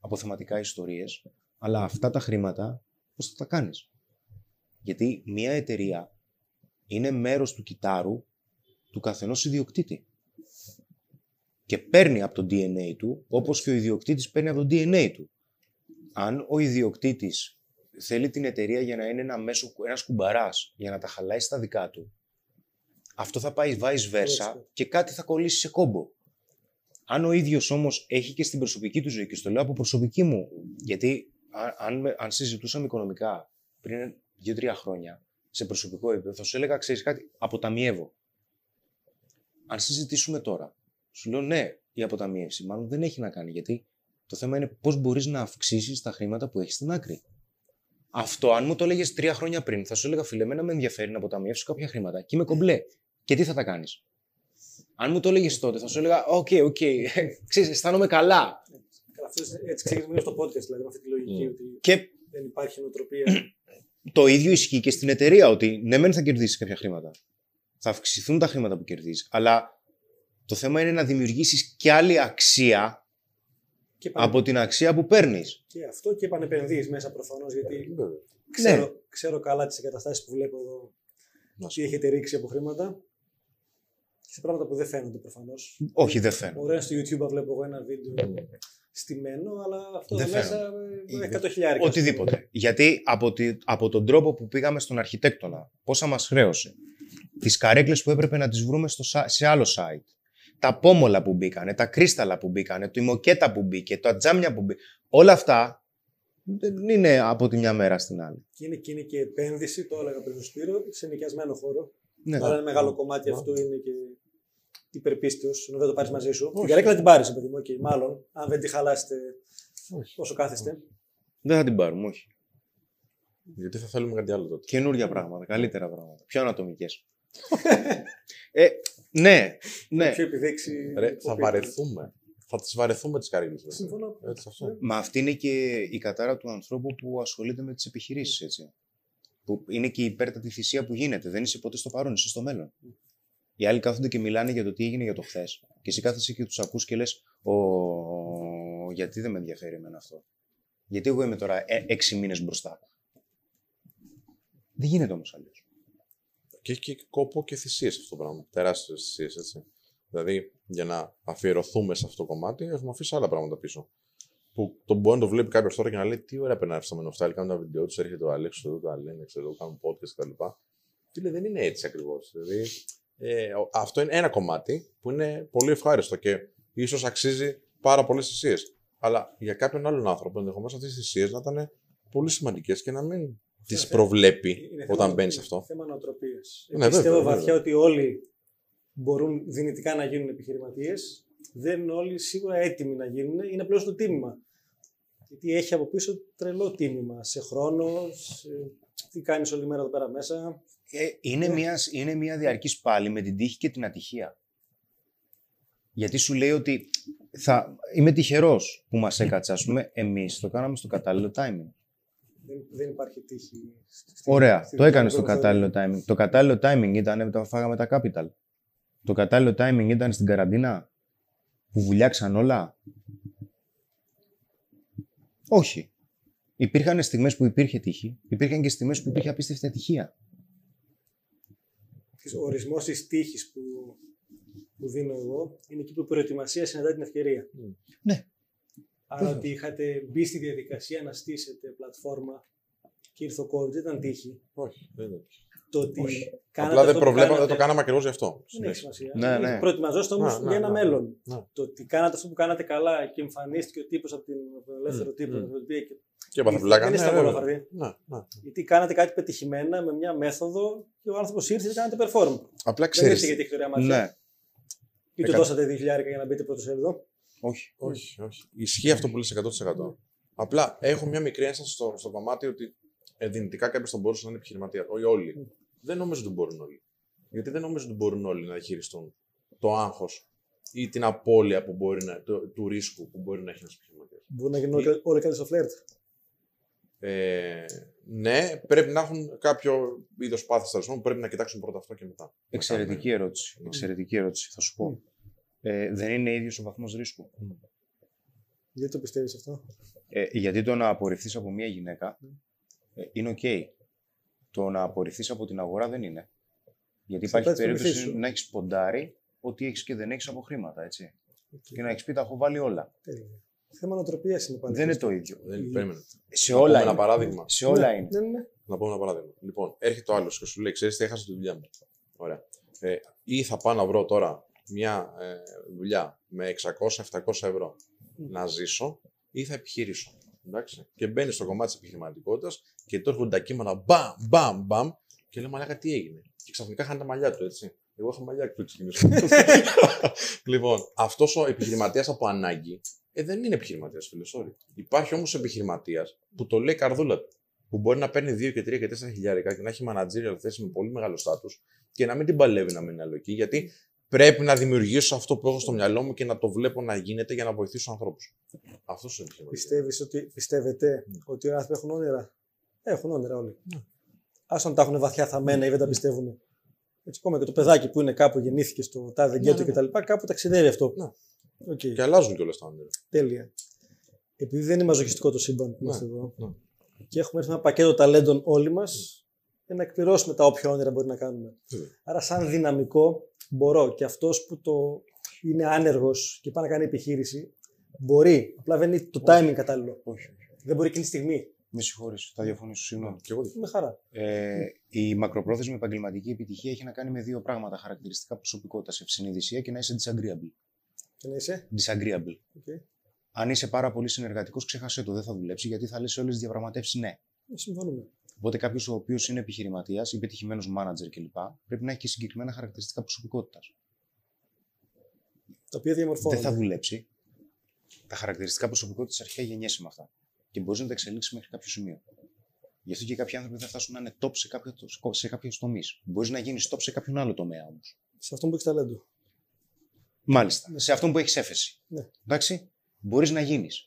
αποθεματικά ιστορίες, αλλά αυτά τα χρήματα πώς θα τα κάνεις; Γιατί μια εταιρεία είναι μέρος του κιτάρου του καθενός ιδιοκτήτη. Και παίρνει από το DNA του, όπως και ο ιδιοκτήτης παίρνει από το DNA του. Αν ο ιδιοκτήτης θέλει την εταιρεία για να είναι ένα μέσο, ένας κουμπαράς, για να τα χαλάει στα δικά του, αυτό θα πάει vice versa και κάτι θα κολλήσει σε κόμπο. Αν ο ίδιος όμως έχει και στην προσωπική του ζωή, και στο λέω από προσωπική μου, γιατί αν, αν συζητούσαμε οικονομικά πριν δύο-τρία χρόνια σε προσωπικό επίπεδο, θα σου έλεγα, ξέρεις κάτι, αποταμιεύω. Αν συζητήσουμε τώρα, σου λέω ναι, η αποταμίευση μάλλον δεν έχει να κάνει, γιατί το θέμα είναι πώς μπορείς να αυξήσεις τα χρήματα που έχεις στην άκρη. Αυτό, αν μου το έλεγες τρία χρόνια πριν, θα σου έλεγα φίλε, εμένα με ενδιαφέρει να αποταμιεύσω κάποια χρήματα και είμαι κομπλέ. Και τι θα τα κάνεις; Αν μου το έλεγες τότε, θα σου έλεγα: OK, okay, OK, okay. ξέρεις, αισθάνομαι καλά. Αυτό έτσι ξεκινήσουμε στο podcast, δηλαδή με αυτή τη λογική. Mm. Ότι και δεν υπάρχει νοοτροπία. το ίδιο ισχύει και στην εταιρεία, ότι ναι, μεν θα κερδίσεις κάποια χρήματα. Θα αυξηθούν τα χρήματα που κερδίζεις. Αλλά το θέμα είναι να δημιουργήσεις και άλλη αξία και από την αξία που παίρνεις. Και αυτό και επανεπενδύει μέσα προφανώς. Γιατί ναι. ξέρω, ξέρω καλά τις εγκαταστάσεις που βλέπω εδώ. Τι έχετε ρίξει από χρήματα σε πράγματα που δεν φαίνονται προφανώς. Όχι, δεν φαίνονται. Ωραία, στο YouTube βλέπω εγώ ένα βίντεο στημένο, αλλά αυτό δεν μέσα είναι 100 χιλιάρια. Οτιδήποτε. Γιατί από, τη, από τον τρόπο που πήγαμε στον αρχιτέκτονα, πόσα μας χρέωσε, τις καρέκλες που έπρεπε να τις βρούμε στο, σε άλλο site, τα πόμολα που μπήκανε, τα κρίσταλα που μπήκανε, το ημοκέτα που μπήκε, το ατζάμια που μπήκε. Όλα αυτά δεν είναι από τη μια μέρα στην άλλη. Και είναι και, είναι και επένδυση, το έλεγα πριν Σπύρο, σε νοικιασμένο χώρο. Ναι. Άρα ένα μεγάλο κομμάτι αυτού είναι και υπερπίστιο, ενώ δεν το πάρεις μαζί σου. Την καρέκλα την πάρεις, παιδί μου, okay, μάλλον, αν δεν τη χαλάσετε όσο κάθεστε. Δεν θα την πάρουμε, όχι. Γιατί θα θέλουμε κάτι άλλο τότε. Καινούργια πράγματα, καλύτερα πράγματα. Πιο ανατομικές. ε, ναι, ναι. Πιο επιδέξει. θα βαρεθούμε. Θα τις βαρεθούμε τις καρέκλε. Συμφωνώ. Μα αυτή είναι και η κατάρα του ανθρώπου που ασχολείται με τις επιχειρήσεις, έτσι. Που είναι και η υπέρτατη θυσία που γίνεται. Δεν είσαι ποτέ στο παρόν, είσαι στο μέλλον. Οι άλλοι κάθονται και μιλάνε για το τι έγινε για το χθες. Και εσύ κάθεσαι και τους ακούς και λες, γιατί δεν με ενδιαφέρει εμένα αυτό; Γιατί εγώ είμαι τώρα ε, έξι μήνες μπροστά. Δεν γίνεται όμως αλλιώς. Και έχει και κόπο και θυσίες αυτό το πράγμα. Τεράστιες θυσίες, έτσι. Δηλαδή, για να αφιερωθούμε σε αυτό το κομμάτι, έχουμε αφήσει άλλα πράγματα πίσω. Που το μπορεί να το βλέπει κάποιος τώρα και να λέει: Τι ωραία περνάει αυτό με νοστάλ. Κάνουν ένα βίντεο τους, έρχεται ο Αλέξος εδώ, το Αλένε, ξέρω, κάνουν podcast κτλ. Φίλε, δεν είναι έτσι ακριβώς. Δηλαδή, ε, ο- αυτό είναι ένα κομμάτι που είναι πολύ ευχάριστο και ίσως αξίζει πάρα πολλές θυσίες. Αλλά για κάποιον άλλον άνθρωπο ενδεχομένως αυτές τι θυσίες να ήταν πολύ σημαντικές και να μην τις Είναι προβλέπει Είναι θέμα όταν νοοτροπίας. μπαίνει σε αυτό. Θέμα νοοτροπίας. Ναι, Πιστεύω βέβαια, βαθιά βέβαια. ότι όλοι μπορούν δυνητικά να γίνουν επιχειρηματίες. Δεν είναι όλοι σίγουρα έτοιμοι να γίνουν. Είναι απλώς το τίμημα. Γιατί έχει από πίσω τρελό τίμημα σε χρόνο, σε τι κάνεις όλη μέρα εδώ πέρα μέσα. Ε, είναι, μια, είναι μια διαρκής πάλι με την τύχη και την ατυχία. Γιατί σου λέει ότι θα, είμαι τυχερός που μας έκατσε, ας πούμε, εμείς το κάναμε στο κατάλληλο timing. Δεν, δεν υπάρχει τύχη. στη- Ωραία, στη το δουλειά έκανες που στο έχω κατάλληλο timing. Το κατάλληλο timing ήταν που τα φάγαμε τα capital. Το κατάλληλο timing ήταν στην καραντίνα που βουλιάξαν όλα. Όχι. Υπήρχαν στιγμές που υπήρχε τύχη, υπήρχαν και στιγμές που υπήρχε απίστευτη ατυχία. Ο ορισμός της τύχης που, που δίνω εγώ είναι εκεί που η προετοιμασία συναντά την ευκαιρία. Ναι. Άρα Βεβαίως. ότι είχατε μπει στη διαδικασία να στήσετε πλατφόρμα και ήρθε ο COVID, δεν ήταν τύχη. Όχι, δεν είναι. Το ότι Όχι. κάνατε Απλά δεν, αυτό που προβλέπα, δεν κάνατε, το κάναμε ακριβώς γι' αυτό. Δεν έχει σημασία. Ναι, ναι. Προετοιμαζόστε όμως Να, ναι, για ένα ναι. μέλλον. Ναι. Το ότι κάνατε αυτό που κάνατε καλά και εμφανίστηκε ο τύπος από, την- από τον ελεύθερο Μμ, τύπο. μμ. το ότι πήγε και- Και έπαθα πλάκα. Δεν είναι στα Ναι, πολλά βέβαια. φαρδί. Ναι, ναι. Γιατί κάνατε κάτι πετυχημένα με μια μέθοδο και ο άνθρωπος ήρθε και κάνατε perform. Απλά Δεν ήρθε ξέρει. γιατί έχει ωραία μάτια. Ναι, Ή του Εκα- δώσατε 2.000 για να μπείτε πρώτος σέλιδο. όχι. Όχι, όχι. Ισχύει αυτό που λες 100%. Απλά έχω μια μικρή ένσταση στο, στο κομμάτι ότι ε, δυνητικά κάποιος θα μπορούσε να είναι επιχειρηματία. Όχι όλοι. Δεν νομίζω ότι μπορούν όλοι. Γιατί δεν νομίζω ότι μπορούν όλοι να διαχειριστούν το άγχος ή την απώλεια που μπορεί να, το, του ρίσκου που μπορεί να έχει ένας επιχειρηματίας. Μπορεί να γίνουν όλοι- όλοι κάτι στο φλερτ. Ε, ναι, πρέπει να έχουν κάποιο είδος πάθη τέλος πάντων, πρέπει να κοιτάξουν πρώτα αυτό και μετά. Εξαιρετική ερώτηση. Εξαιρετική ερώτηση, θα σου πω. Ε, δεν είναι ίδιος ο βαθμός ρίσκου. Γιατί το πιστεύεις αυτό; Ε, γιατί το να απορριφθείς από μια γυναίκα ε, είναι οκ. Το να απορριφθείς από την αγορά δεν είναι. Γιατί υπάρχει Εξαρτάται της περίπτωση προμηθείας σου. να έχεις ποντάρει ότι έχεις και δεν έχεις από χρήματα, έτσι. Οκ. Και να έχεις πει τα έχω βάλει όλα. Τέλεια. Θέμα νοοτροπίας είναι πάλι. δεν είναι αυτό. το ίδιο. Δεν, περίμενε. Σε Να όλα πούμε είναι. ένα παράδειγμα. Σε όλα Ναι, είναι. Ναι, ναι. Να πω ένα παράδειγμα. Λοιπόν, έρχεται ο άλλος και σου λέει: Ξέρεις τι, έχασα τη δουλειά μου. Ωραία. Ε, ή θα πάω να βρω τώρα μια ε, δουλειά με 600-700 ευρώ να ζήσω, ή θα επιχειρήσω. Εντάξει. Και μπαίνει στο κομμάτι της επιχειρηματικότητας και τώρα έρχονται τα κύματα μπαμ, μπαμ, μπαμ και λέει Μαλάκα τι έγινε. Και ξαφνικά χάνει τα μαλλιά του, έτσι. Εγώ έχω μαλλιά που ξεκινήσω. λοιπόν, αυτός ο επιχειρηματίας από ανάγκη ε, δεν είναι επιχειρηματίας, φίλε. Sorry. Υπάρχει όμως επιχειρηματίας που το λέει καρδούλα του. Που μπορεί να παίρνει 2 και 3 και 4 χιλιάρικα και να έχει managerial θέση με πολύ μεγάλο στάτους και να μην την παλεύει να μείνει άλλο εκεί. Γιατί πρέπει να δημιουργήσω αυτό που έχω στο μυαλό μου και να το βλέπω να γίνεται για να βοηθήσω ανθρώπους. Αυτός είναι επιχειρηματίας. Πιστεύεις ότι, πιστεύετε Ναι. ότι οι άνθρωποι έχουν όνειρα; Έχουν όνειρα όλοι. Άσον τα έχουν βαθιά θαμμένα ή δεν τα πιστεύουν. Έτσι, ακόμα και το παιδάκι που είναι κάπου γεννήθηκε στο τάδε γκέτο ναι, ναι. κτλ. Κάπου ταξιδεύει αυτό. Ναι. Οκ, Και αλλάζουν κιόλας τα όνειρα. τέλεια. Επειδή δεν είναι μαζοχιστικό το σύμπαν που Ναι, είμαστε εδώ ναι. και έχουμε έρθει με ένα πακέτο ταλέντων όλοι μας για να εκπληρώσουμε τα όποια όνειρα μπορεί να κάνουμε. Βέβαια. Άρα, σαν δυναμικό, μπορώ και αυτός που το είναι άνεργος και πάει να κάνει επιχείρηση, μπορεί. Απλά δεν είναι το timing κατάλληλο. Όχι. Δεν μπορεί εκείνη τη στιγμή. Με συγχωρείς, θα διαφωνήσω, συγγνώμη. Και εγώ δεν- Με χαρά. Ε, η μακροπρόθεσμη επαγγελματική επιτυχία έχει να κάνει με δύο πράγματα χαρακτηριστικά προσωπικότητας. Ευσυνειδησία και να είσαι disagreeable. Και να είσαι. Disagreeable. Okay. Αν είσαι πάρα πολύ συνεργατικός, ξέχασέ το, δεν θα δουλέψει γιατί θα λες σε όλες τις διαπραγματεύσεις ναι. Συμφωνούμε. Οπότε κάποιος ο οποίος είναι επιχειρηματίας ή πετυχημένος manager κλπ. πρέπει να έχει και συγκεκριμένα χαρακτηριστικά προσωπικότητας. Τα οποία διαμορφώνονται. Δεν θα δουλέψει. Τα χαρακτηριστικά προσωπικότητας αρχαία γεννιέσαι με αυτά. Και μπορείς να τα εξελίξεις μέχρι κάποιο σημείο. Γι' αυτό και κάποιοι άνθρωποι θα φτάσουν να είναι top σε, κάποιο, σε κάποιου τομείς. Μπορείς να γίνεις top σε κάποιον άλλο τομέα όμως. Σε αυτό που έχεις ταλέντο. Μάλιστα. Σε αυτόν που έχεις έφεση. Ναι. Εντάξει. Μπορείς να γίνεις.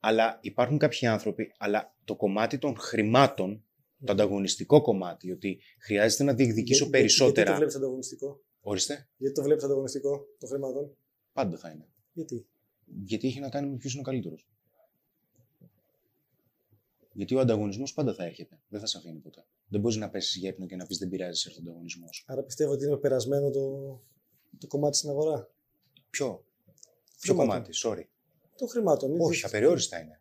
Αλλά υπάρχουν κάποιοι άνθρωποι, αλλά το κομμάτι των χρημάτων, το ανταγωνιστικό κομμάτι, ότι χρειάζεται να διεκδικήσω Για- περισσότερα. Γιατί το βλέπεις ανταγωνιστικό; Ορίστε. Γιατί το βλέπεις ανταγωνιστικό των χρημάτων; Πάντα θα είναι. Γιατί; Γιατί έχει να κάνει με ποιος είναι ο καλύτερος. Γιατί ο ανταγωνισμός πάντα θα έρχεται. Δεν θα σε αφήνει ποτέ. Δεν μπορείς να πέσεις για ύπνο και να πεις δεν πειράζει, έρθει ο ανταγωνισμός. Άρα πιστεύω ότι είναι περασμένο το, το κομμάτι στην αγορά. Ποιο, ποιο Χρημάτων. κομμάτι, sorry. Των χρημάτων. είναι- Όχι, απεριόριστα είναι.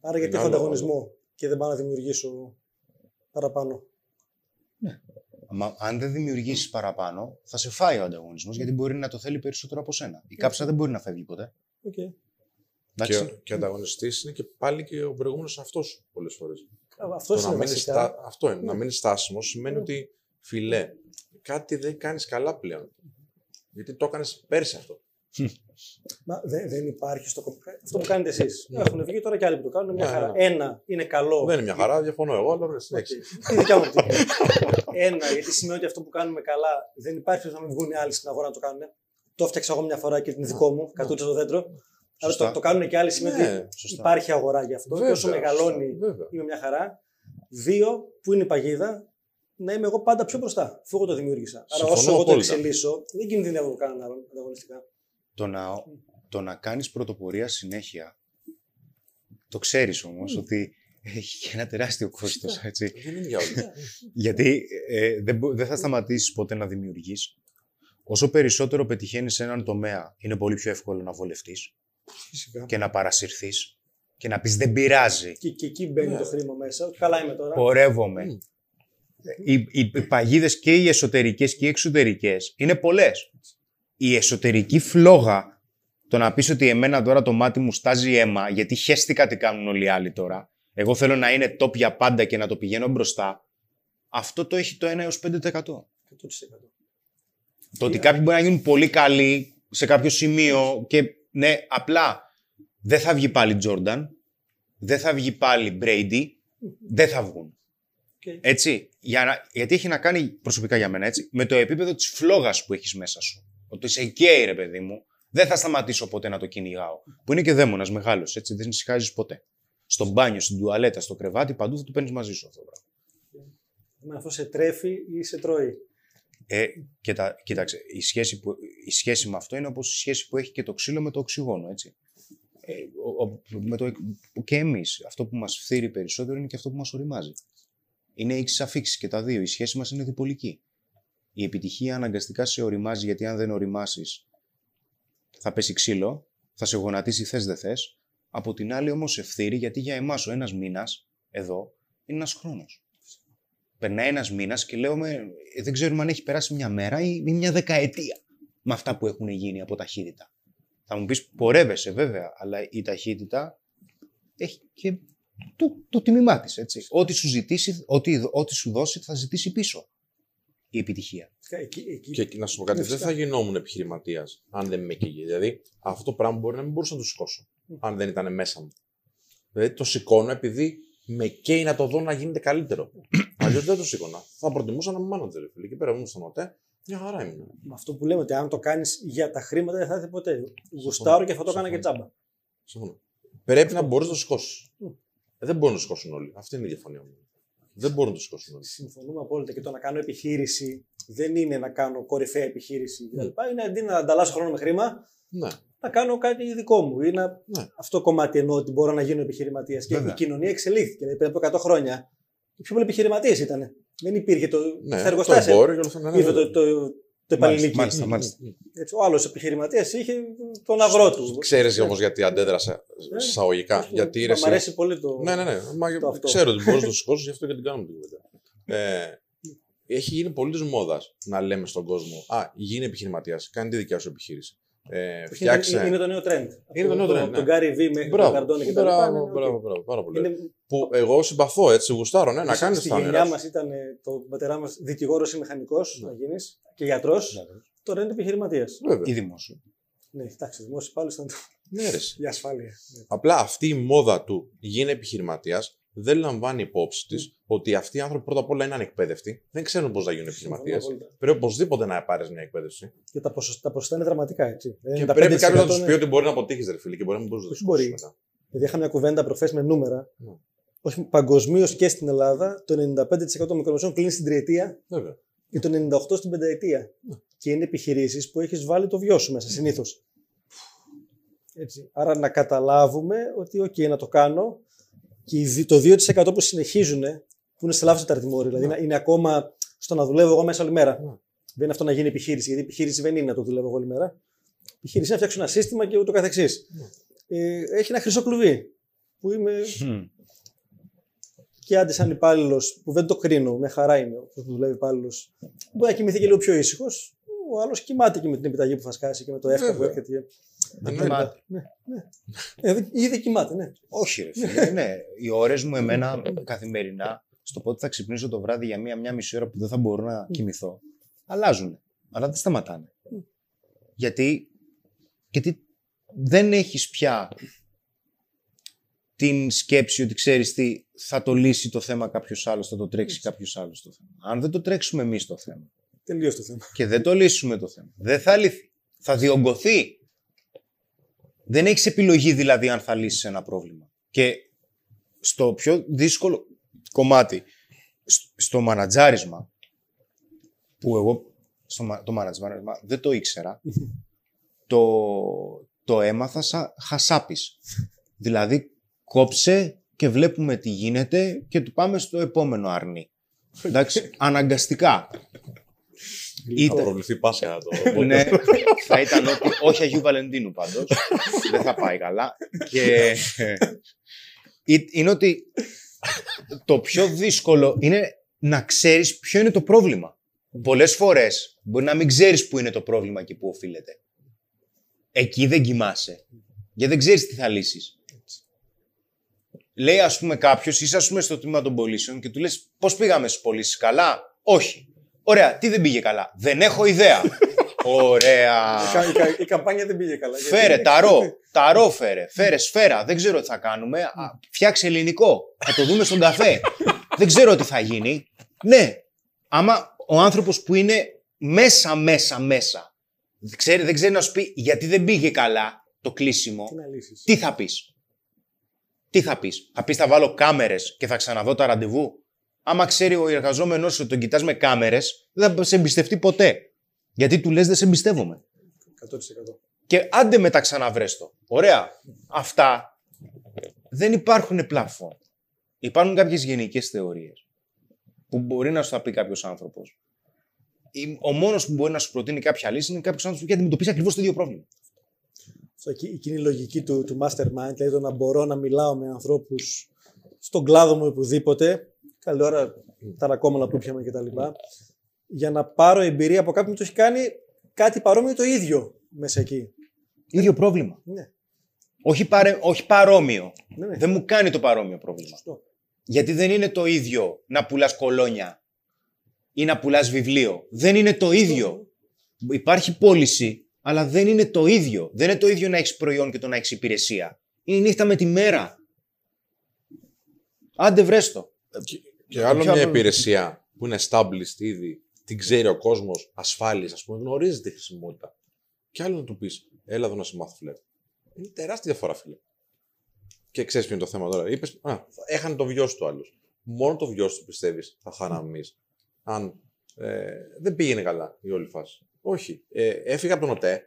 Άρα γιατί Είναι έχω άλλο, ανταγωνισμό και δεν πάω να δημιουργήσω παραπάνω. Μα αν δεν δημιουργήσεις παραπάνω, θα σε φάει ο ανταγωνισμός γιατί μπορεί να το θέλει περισσότερο από σένα. Η κάψα δεν μπορεί να φεύγει ποτέ. Okay. Και, και ο ανταγωνιστής είναι και πάλι και ο προηγούμενος αυτός πολλές φορές. Αυτός είναι να μείνεις βασικά. στα... Αυτό είναι. Να Ναι. μείνεις στάσιμος σημαίνει Ναι. ότι φίλε, κάτι δεν κάνεις καλά πλέον. Γιατί το έκανες πέρσι αυτό. Μα δεν, δεν υπάρχει στο κομμάτι. Αυτό που κάνετε εσείς. Έχουν βγει τώρα και άλλοι που το κάνουν. Μια Ναι, χαρά. ναι. Ένα είναι καλό. Δεν είναι μια χαρά, διαφωνώ εγώ, αλλά ωραία, συνέχισε. Οκ. Η δικιά μου οπτική. Ένα, γιατί σημαίνει ότι αυτό που κάνουμε καλά δεν υπάρχει περίπτωση να μην βγουν οι άλλοι στην αγορά να το κάνουν. Το έφτιαξα εγώ μια φορά και την δικό μου, κατούτσα στο δέντρο. Αλλά Σωστά. το, το κάνουν και άλλοι σημαίνει Ναι, ότι σωστά. υπάρχει αγορά γι' αυτό. και όσο Βέβαια, μεγαλώνει βέβαια. είμαι μια χαρά. Δύο, που είναι η παγίδα, να είμαι εγώ πάντα πιο μπροστά. Αφού εγώ το δημιούργησα. Άρα Συμφωνώ όσο εγώ το απόλυτα. εξελίσσω, δεν κινδυνεύω κανέναν άλλον ανταγωνιστικά. Το να, το να κάνεις πρωτοπορία συνέχεια, το ξέρεις όμως ότι έχει και ένα τεράστιο κόστος, έτσι. Δεν είναι για όλους. Γιατί ε, δεν, μπο- δεν θα σταματήσεις ποτέ να δημιουργείς. Όσο περισσότερο πετυχαίνεις σε έναν τομέα, είναι πολύ πιο εύκολο να βολευτείς Φυσικά. και να παρασυρθείς και να πεις δεν πειράζει, Και, και εκεί μπαίνει Ναι. το χρήμα μέσα. Ότι Καλά είμαι τώρα. πορεύομαι. Μμ. Οι, οι, οι παγίδες και οι εσωτερικές και οι εξωτερικές είναι πολλές. Η εσωτερική φλόγα, το να πεις ότι εμένα τώρα το μάτι μου στάζει αίμα, γιατί χέστηκα τι κάνουν όλοι οι άλλοι τώρα, εγώ θέλω να είναι top για πάντα και να το πηγαίνω μπροστά, αυτό το έχει το 1 έως 5%. 100%. Το ότι κάποιοι μπορεί να γίνουν πολύ καλοί σε κάποιο σημείο και ναι, απλά δεν θα βγει πάλι Τζόρνταν, δεν θα βγει πάλι Μπρέιντι, δεν θα βγουν. Okay. Έτσι, για να, γιατί έχει να κάνει προσωπικά για μένα έτσι, με το επίπεδο της φλόγας που έχεις μέσα σου. Ότι σε καίει ρε παιδί μου, δεν θα σταματήσω ποτέ να το κυνηγάω. Που είναι και δαίμονας μεγάλος, έτσι, δεν ησυχάζεις ποτέ. Στο μπάνιο, στην τουαλέτα, στο κρεβάτι, παντού θα το παίρνεις μαζί σου αυτό το πράγμα. Με αυτό σε τρέφει ή σε τρώει; Ε, και τα, κοίταξε, η σχέση, που, η σχέση με αυτό είναι όπως η σχέση που έχει και το ξύλο με το οξυγόνο, έτσι. Ε, ο, ο- με το, και εμείς, αυτό που μας φθείρει περισσότερο είναι και αυτό που μας οριμάζει. Είναι ίξις αφήξεις και τα δύο. Η σχέση μας είναι διπολική. Η επιτυχία αναγκαστικά σε οριμάζει γιατί αν δεν οριμάσεις θα πέσει ξύλο, θα σε γονατίσει θες δεν θες. Από την άλλη όμως σε φθείρει γιατί για εμάς ο ένας μήνας εδώ είναι ένας χρόνος. Περνάει ένας μήνας και λέω, με, ε, δεν ξέρουμε αν έχει περάσει μια μέρα ή, ή μια δεκαετία με αυτά που έχουν γίνει από ταχύτητα. Θα μου πεις, πορεύεσαι βέβαια, αλλά η ταχύτητα έχει και το, το τιμημά της. Ό,τι σου ζητήσει, ό,τι, ό,τι σου δώσει, θα ζητήσει πίσω η επιτυχία. Εκεί, εκεί. Και να σου πω κάτι, Ναι, δεν φυσικά. θα γινόμουν επιχειρηματίας αν δεν με καίγε. Δηλαδή, αυτό το πράγμα μπορεί να μην μπορούσα να το σηκώσω, αν δεν ήταν μέσα μου. Δηλαδή, το σηκώνω επειδή με καίει να το δω να γίνεται καλύτερο. Αλλιώς δεν το σήκωνα. Θα προτιμούσα να είμαι manager. Φίλε. Και πέρα ήμουν στον ΟΤΕ, μια χαρά ήμουν. Με αυτό που λέμε ότι αν το κάνεις για τα χρήματα δεν θα έρθει ποτέ. Γουστάρω και αυτό το έκανα και τσάμπα. Συμφωνώ. Πρέπει να μπορείς να το σηκώσεις. Μμ. δεν μπορούν να το σηκώσουν όλοι. Αυτή είναι η διαφωνία μου. Δεν μπορούν να το σηκώσουν όλοι. Συμφωνούμε απόλυτα και το να κάνω επιχείρηση δεν είναι να κάνω κορυφαία επιχείρηση κτλ. Είναι αντί να ανταλλάσσω χρόνο με χρήμα, Ναι. να κάνω κάτι δικό μου. Ή να... Ναι. Αυτό το κομμάτι εννοώ ότι μπορώ να γίνω επιχειρηματίας. Και Βέβαια. η κοινωνία εξελίχθηκε. Δηλαδή πριν από 100 χρόνια οι πιο πολλοί επιχειρηματίες ήταν. Δεν υπήρχε το. Ναι, στα το εργοστάσια. εμπόριο και όλα αυτά. ναι, ναι, Ήρθε βέβαια. το, το, το επαλληλίκι. Μάλιστα, μάλιστα. Έτσι, ο άλλος επιχειρηματίας είχε τον αγρό του. Ξέρεις όμως γιατί αντέδρασα Ναι. εισαγωγικά. Όχι, Γιατί μ' ρε, εσύ- αρέσει πολύ το. Ναι, ναι, ναι. Μα, το αυτό. ξέρω ότι μπορείς να το σηκώσεις, γι' αυτό και την κάνουμε την κουβέντα. Ε, έχει γίνει πολύ της μόδας να λέμε στον κόσμο Α, γίνε επιχειρηματίας, κάνε τη δικιά σου επιχείρηση. Ε, Όχι, φτιάξε. είναι, είναι το νέο trend. Είναι το νέο trend, Από ναι. τον Gary Vee μέχρι τον Μπράβο, Cardone και τα λοιπά. μπράβο, ναι, οκ. μπράβο, μπράβο, πάρα πολύ. Είναι, Που εγώ συμπαθώ έτσι, γουστάρω, ναι, να στη- κάνεις Στη τα γενιά όνειρά μας σου. ήταν ε, το πατερά μας δικηγόρος ή μηχανικός Ναι. να γίνεις και γιατρός. Τώρα είναι επιχειρηματίας. Βέβαια. Ή δημόσιο. Ναι, εντάξει, δημόσιος πάλι ήταν Ναι, ρε, εσύ. για ασφάλεια. Ναι. Απλά αυτή η μόδα του γίνει επιχειρηματίας δεν λαμβάνει υπόψη της ότι αυτοί οι άνθρωποι πρώτα απ' όλα είναι ανεκπαίδευτοι. Δεν ξέρουν πώς να γίνουν επιχειρηματίες. Συμφωνώ απόλυτα. Πρέπει οπωσδήποτε να πάρεις μια εκπαίδευση. Και τα ποσοστά, τα ποσοστά είναι δραματικά έτσι. Και 95% πρέπει κάποιος να τους είναι- πει ότι μπορεί να αποτύχεις, ρε φίλε, και μπορεί να μην μπορείς να το Όχι μπορεί. σηκώσεις μετά. Δηλαδή, είχα μια κουβέντα προχθές με νούμερα. Ναι. Όχι παγκοσμίως και στην Ελλάδα, το 95% των μικρομεσαίων κλείνει στην τριετία Βέβαια. Και το 98% στην πενταετία. Ναι. Και είναι επιχειρήσεις που έχεις βάλει το βιό σου μέσα συνήθως. Έτσι. Άρα να καταλάβουμε ότι, OK, να το κάνω και οι δι- το 2% που συνεχίζουν, που είναι σε λάθος ταρτιμόρι, δηλαδή Ναι. να- είναι ακόμα στο να δουλεύω εγώ μέσα όλη μέρα. Ναι. Δεν είναι αυτό να γίνει επιχείρηση, γιατί επιχείρηση δεν είναι να το δουλεύω εγώ όλη μέρα. Επιχείρηση είναι να φτιάξω ένα σύστημα και ούτω καθεξής. Ναι. Ε, έχει ένα χρυσό κλουβί που είμαι Μμ. Και άντε σαν υπάλληλος που δεν το κρίνω, με χαρά είναι που δουλεύει υπάλληλος, μπορεί να κοιμηθεί και λίγο πιο ήσυχος. Ο άλλος κοιμάται και με την επιταγή που θα σκάσει και με το εύκολο που έρχεται. Δεν κοιμάται. Ναι, ναι. Ε, ήδη κοιμάται, ναι. Όχι, ρε φίλε. ναι. Οι ώρες μου εμένα καθημερινά, στο πότε θα ξυπνήσω το βράδυ για μία, μία μισή ώρα που δεν θα μπορώ να κοιμηθώ, αλλάζουν. Αλλά δεν σταματάνε. Γιατί, γιατί δεν έχεις πια την σκέψη ότι ξέρεις τι, θα το λύσει το θέμα κάποιος άλλος, θα το τρέξει κάποιος άλλος το θέμα. Αν δεν το τρέξουμε εμείς το θέμα. Τελείως το θέμα. Και δεν το λύσουμε το θέμα. Δεν θα λυθεί. Θα διωγγωθεί. Δεν έχεις επιλογή δηλαδή αν θα λύσεις ένα πρόβλημα. Και στο πιο δύσκολο κομμάτι, στο μανατζάρισμα, που εγώ στο το μανατζάρισμα δεν το ήξερα, το, το έμαθα σαν χασάπης. δηλαδή κόψε και βλέπουμε τι γίνεται και του πάμε στο επόμενο αρνί. Εντάξει, αναγκαστικά. Ήταν... Θα προβληθεί Πάσχα το. ναι, θα ήταν ότι. Όχι Αγίου Βαλεντίνου πάντως. Δεν θα πάει καλά. Και. είναι ότι το πιο δύσκολο είναι να ξέρεις ποιο είναι το πρόβλημα. Πολλές φορές μπορεί να μην ξέρεις που είναι το πρόβλημα και που οφείλεται. Εκεί δεν κοιμάσαι. Γιατί δεν ξέρεις τι θα λύσεις λέει ας πούμε κάποιος, είσαι ας πούμε στο τμήμα των πωλήσεων και του λες πώς πήγαμε στις πωλήσεις καλά; Όχι. Ωραία, τι δεν πήγε καλά; Δεν έχω ιδέα. Ωραία. Η, καμπάνια δεν πήγε καλά. Φέρε ταρό. Ταρό φέρε. Φέρε σφαίρα. Δεν ξέρω τι θα κάνουμε. φτιάξε ελληνικό. Θα το δούμε στον καφέ. δεν ξέρω τι θα γίνει. Ναι. Άμα ο άνθρωπος που είναι μέσα, μέσα, μέσα. Ξέρει, δεν ξέρει να σου πει γιατί δεν πήγε καλά το κλείσιμο. Τι, τι θα πεις; Τι θα πεις; Θα πεις θα βάλω κάμερες και θα ξαναδώ τα ραντεβού; Άμα ξέρει ο εργαζόμενος ότι τον κοιτάς με κάμερες, δεν θα σε εμπιστευτεί ποτέ. Γιατί του λες δεν σε εμπιστεύομαι. 100%. Και άντε μετά ξαναβρέστο. Ωραία. Αυτά δεν υπάρχουν πλαφόν. Υπάρχουν κάποιες γενικές θεωρίες που μπορεί να σου τα πει κάποιος άνθρωπος. Ο μόνος που μπορεί να σου προτείνει κάποια λύση είναι κάποιος άνθρωπος που έχει αντιμετωπίσει ακριβώς το ίδιο πρόβλημα εκείνη η λογική του, του mastermind, δηλαδή το να μπορώ να μιλάω με ανθρώπους στον κλάδο μου οπουδήποτε, καλή ώρα τα ρακόμαλα που πιάμε κτλ. Για να πάρω εμπειρία από κάποιον που το έχει κάνει κάτι παρόμοιο το ίδιο μέσα εκεί. Ίδιο πρόβλημα. Ναι. Όχι, παρε, όχι παρόμοιο. Ναι, ναι. Δεν μου κάνει το παρόμοιο πρόβλημα. Σωστό. Γιατί δεν είναι το ίδιο να πουλάς κολόνια ή να πουλάς βιβλίο. Δεν είναι το ίδιο. Υπάρχει πώληση αλλά δεν είναι το ίδιο. Δεν είναι το ίδιο να έχεις προϊόν και το να έχεις υπηρεσία. Είναι νύχτα με τη μέρα. Άντε βρέστο. Και, και άλλο μια υπηρεσία που είναι established ήδη, την ξέρει ο κόσμος, ασφάλεια, ας πούμε, γνωρίζει τη χρησιμότητα. Και άλλο να του πεις, έλα εδώ να σε μάθω φλερ. Είναι τεράστια διαφορά, φίλε. Και ξέρεις ποιο είναι το θέμα τώρα. Είπες, Α, έχανε το βιός του άλλου. Μόνο το βιός του πιστεύεις θα χάναμε εμείς. Αν ε, δεν πήγαινε καλά η όλη φάση. Όχι. Ε, έφυγα από τον ΟΤΕ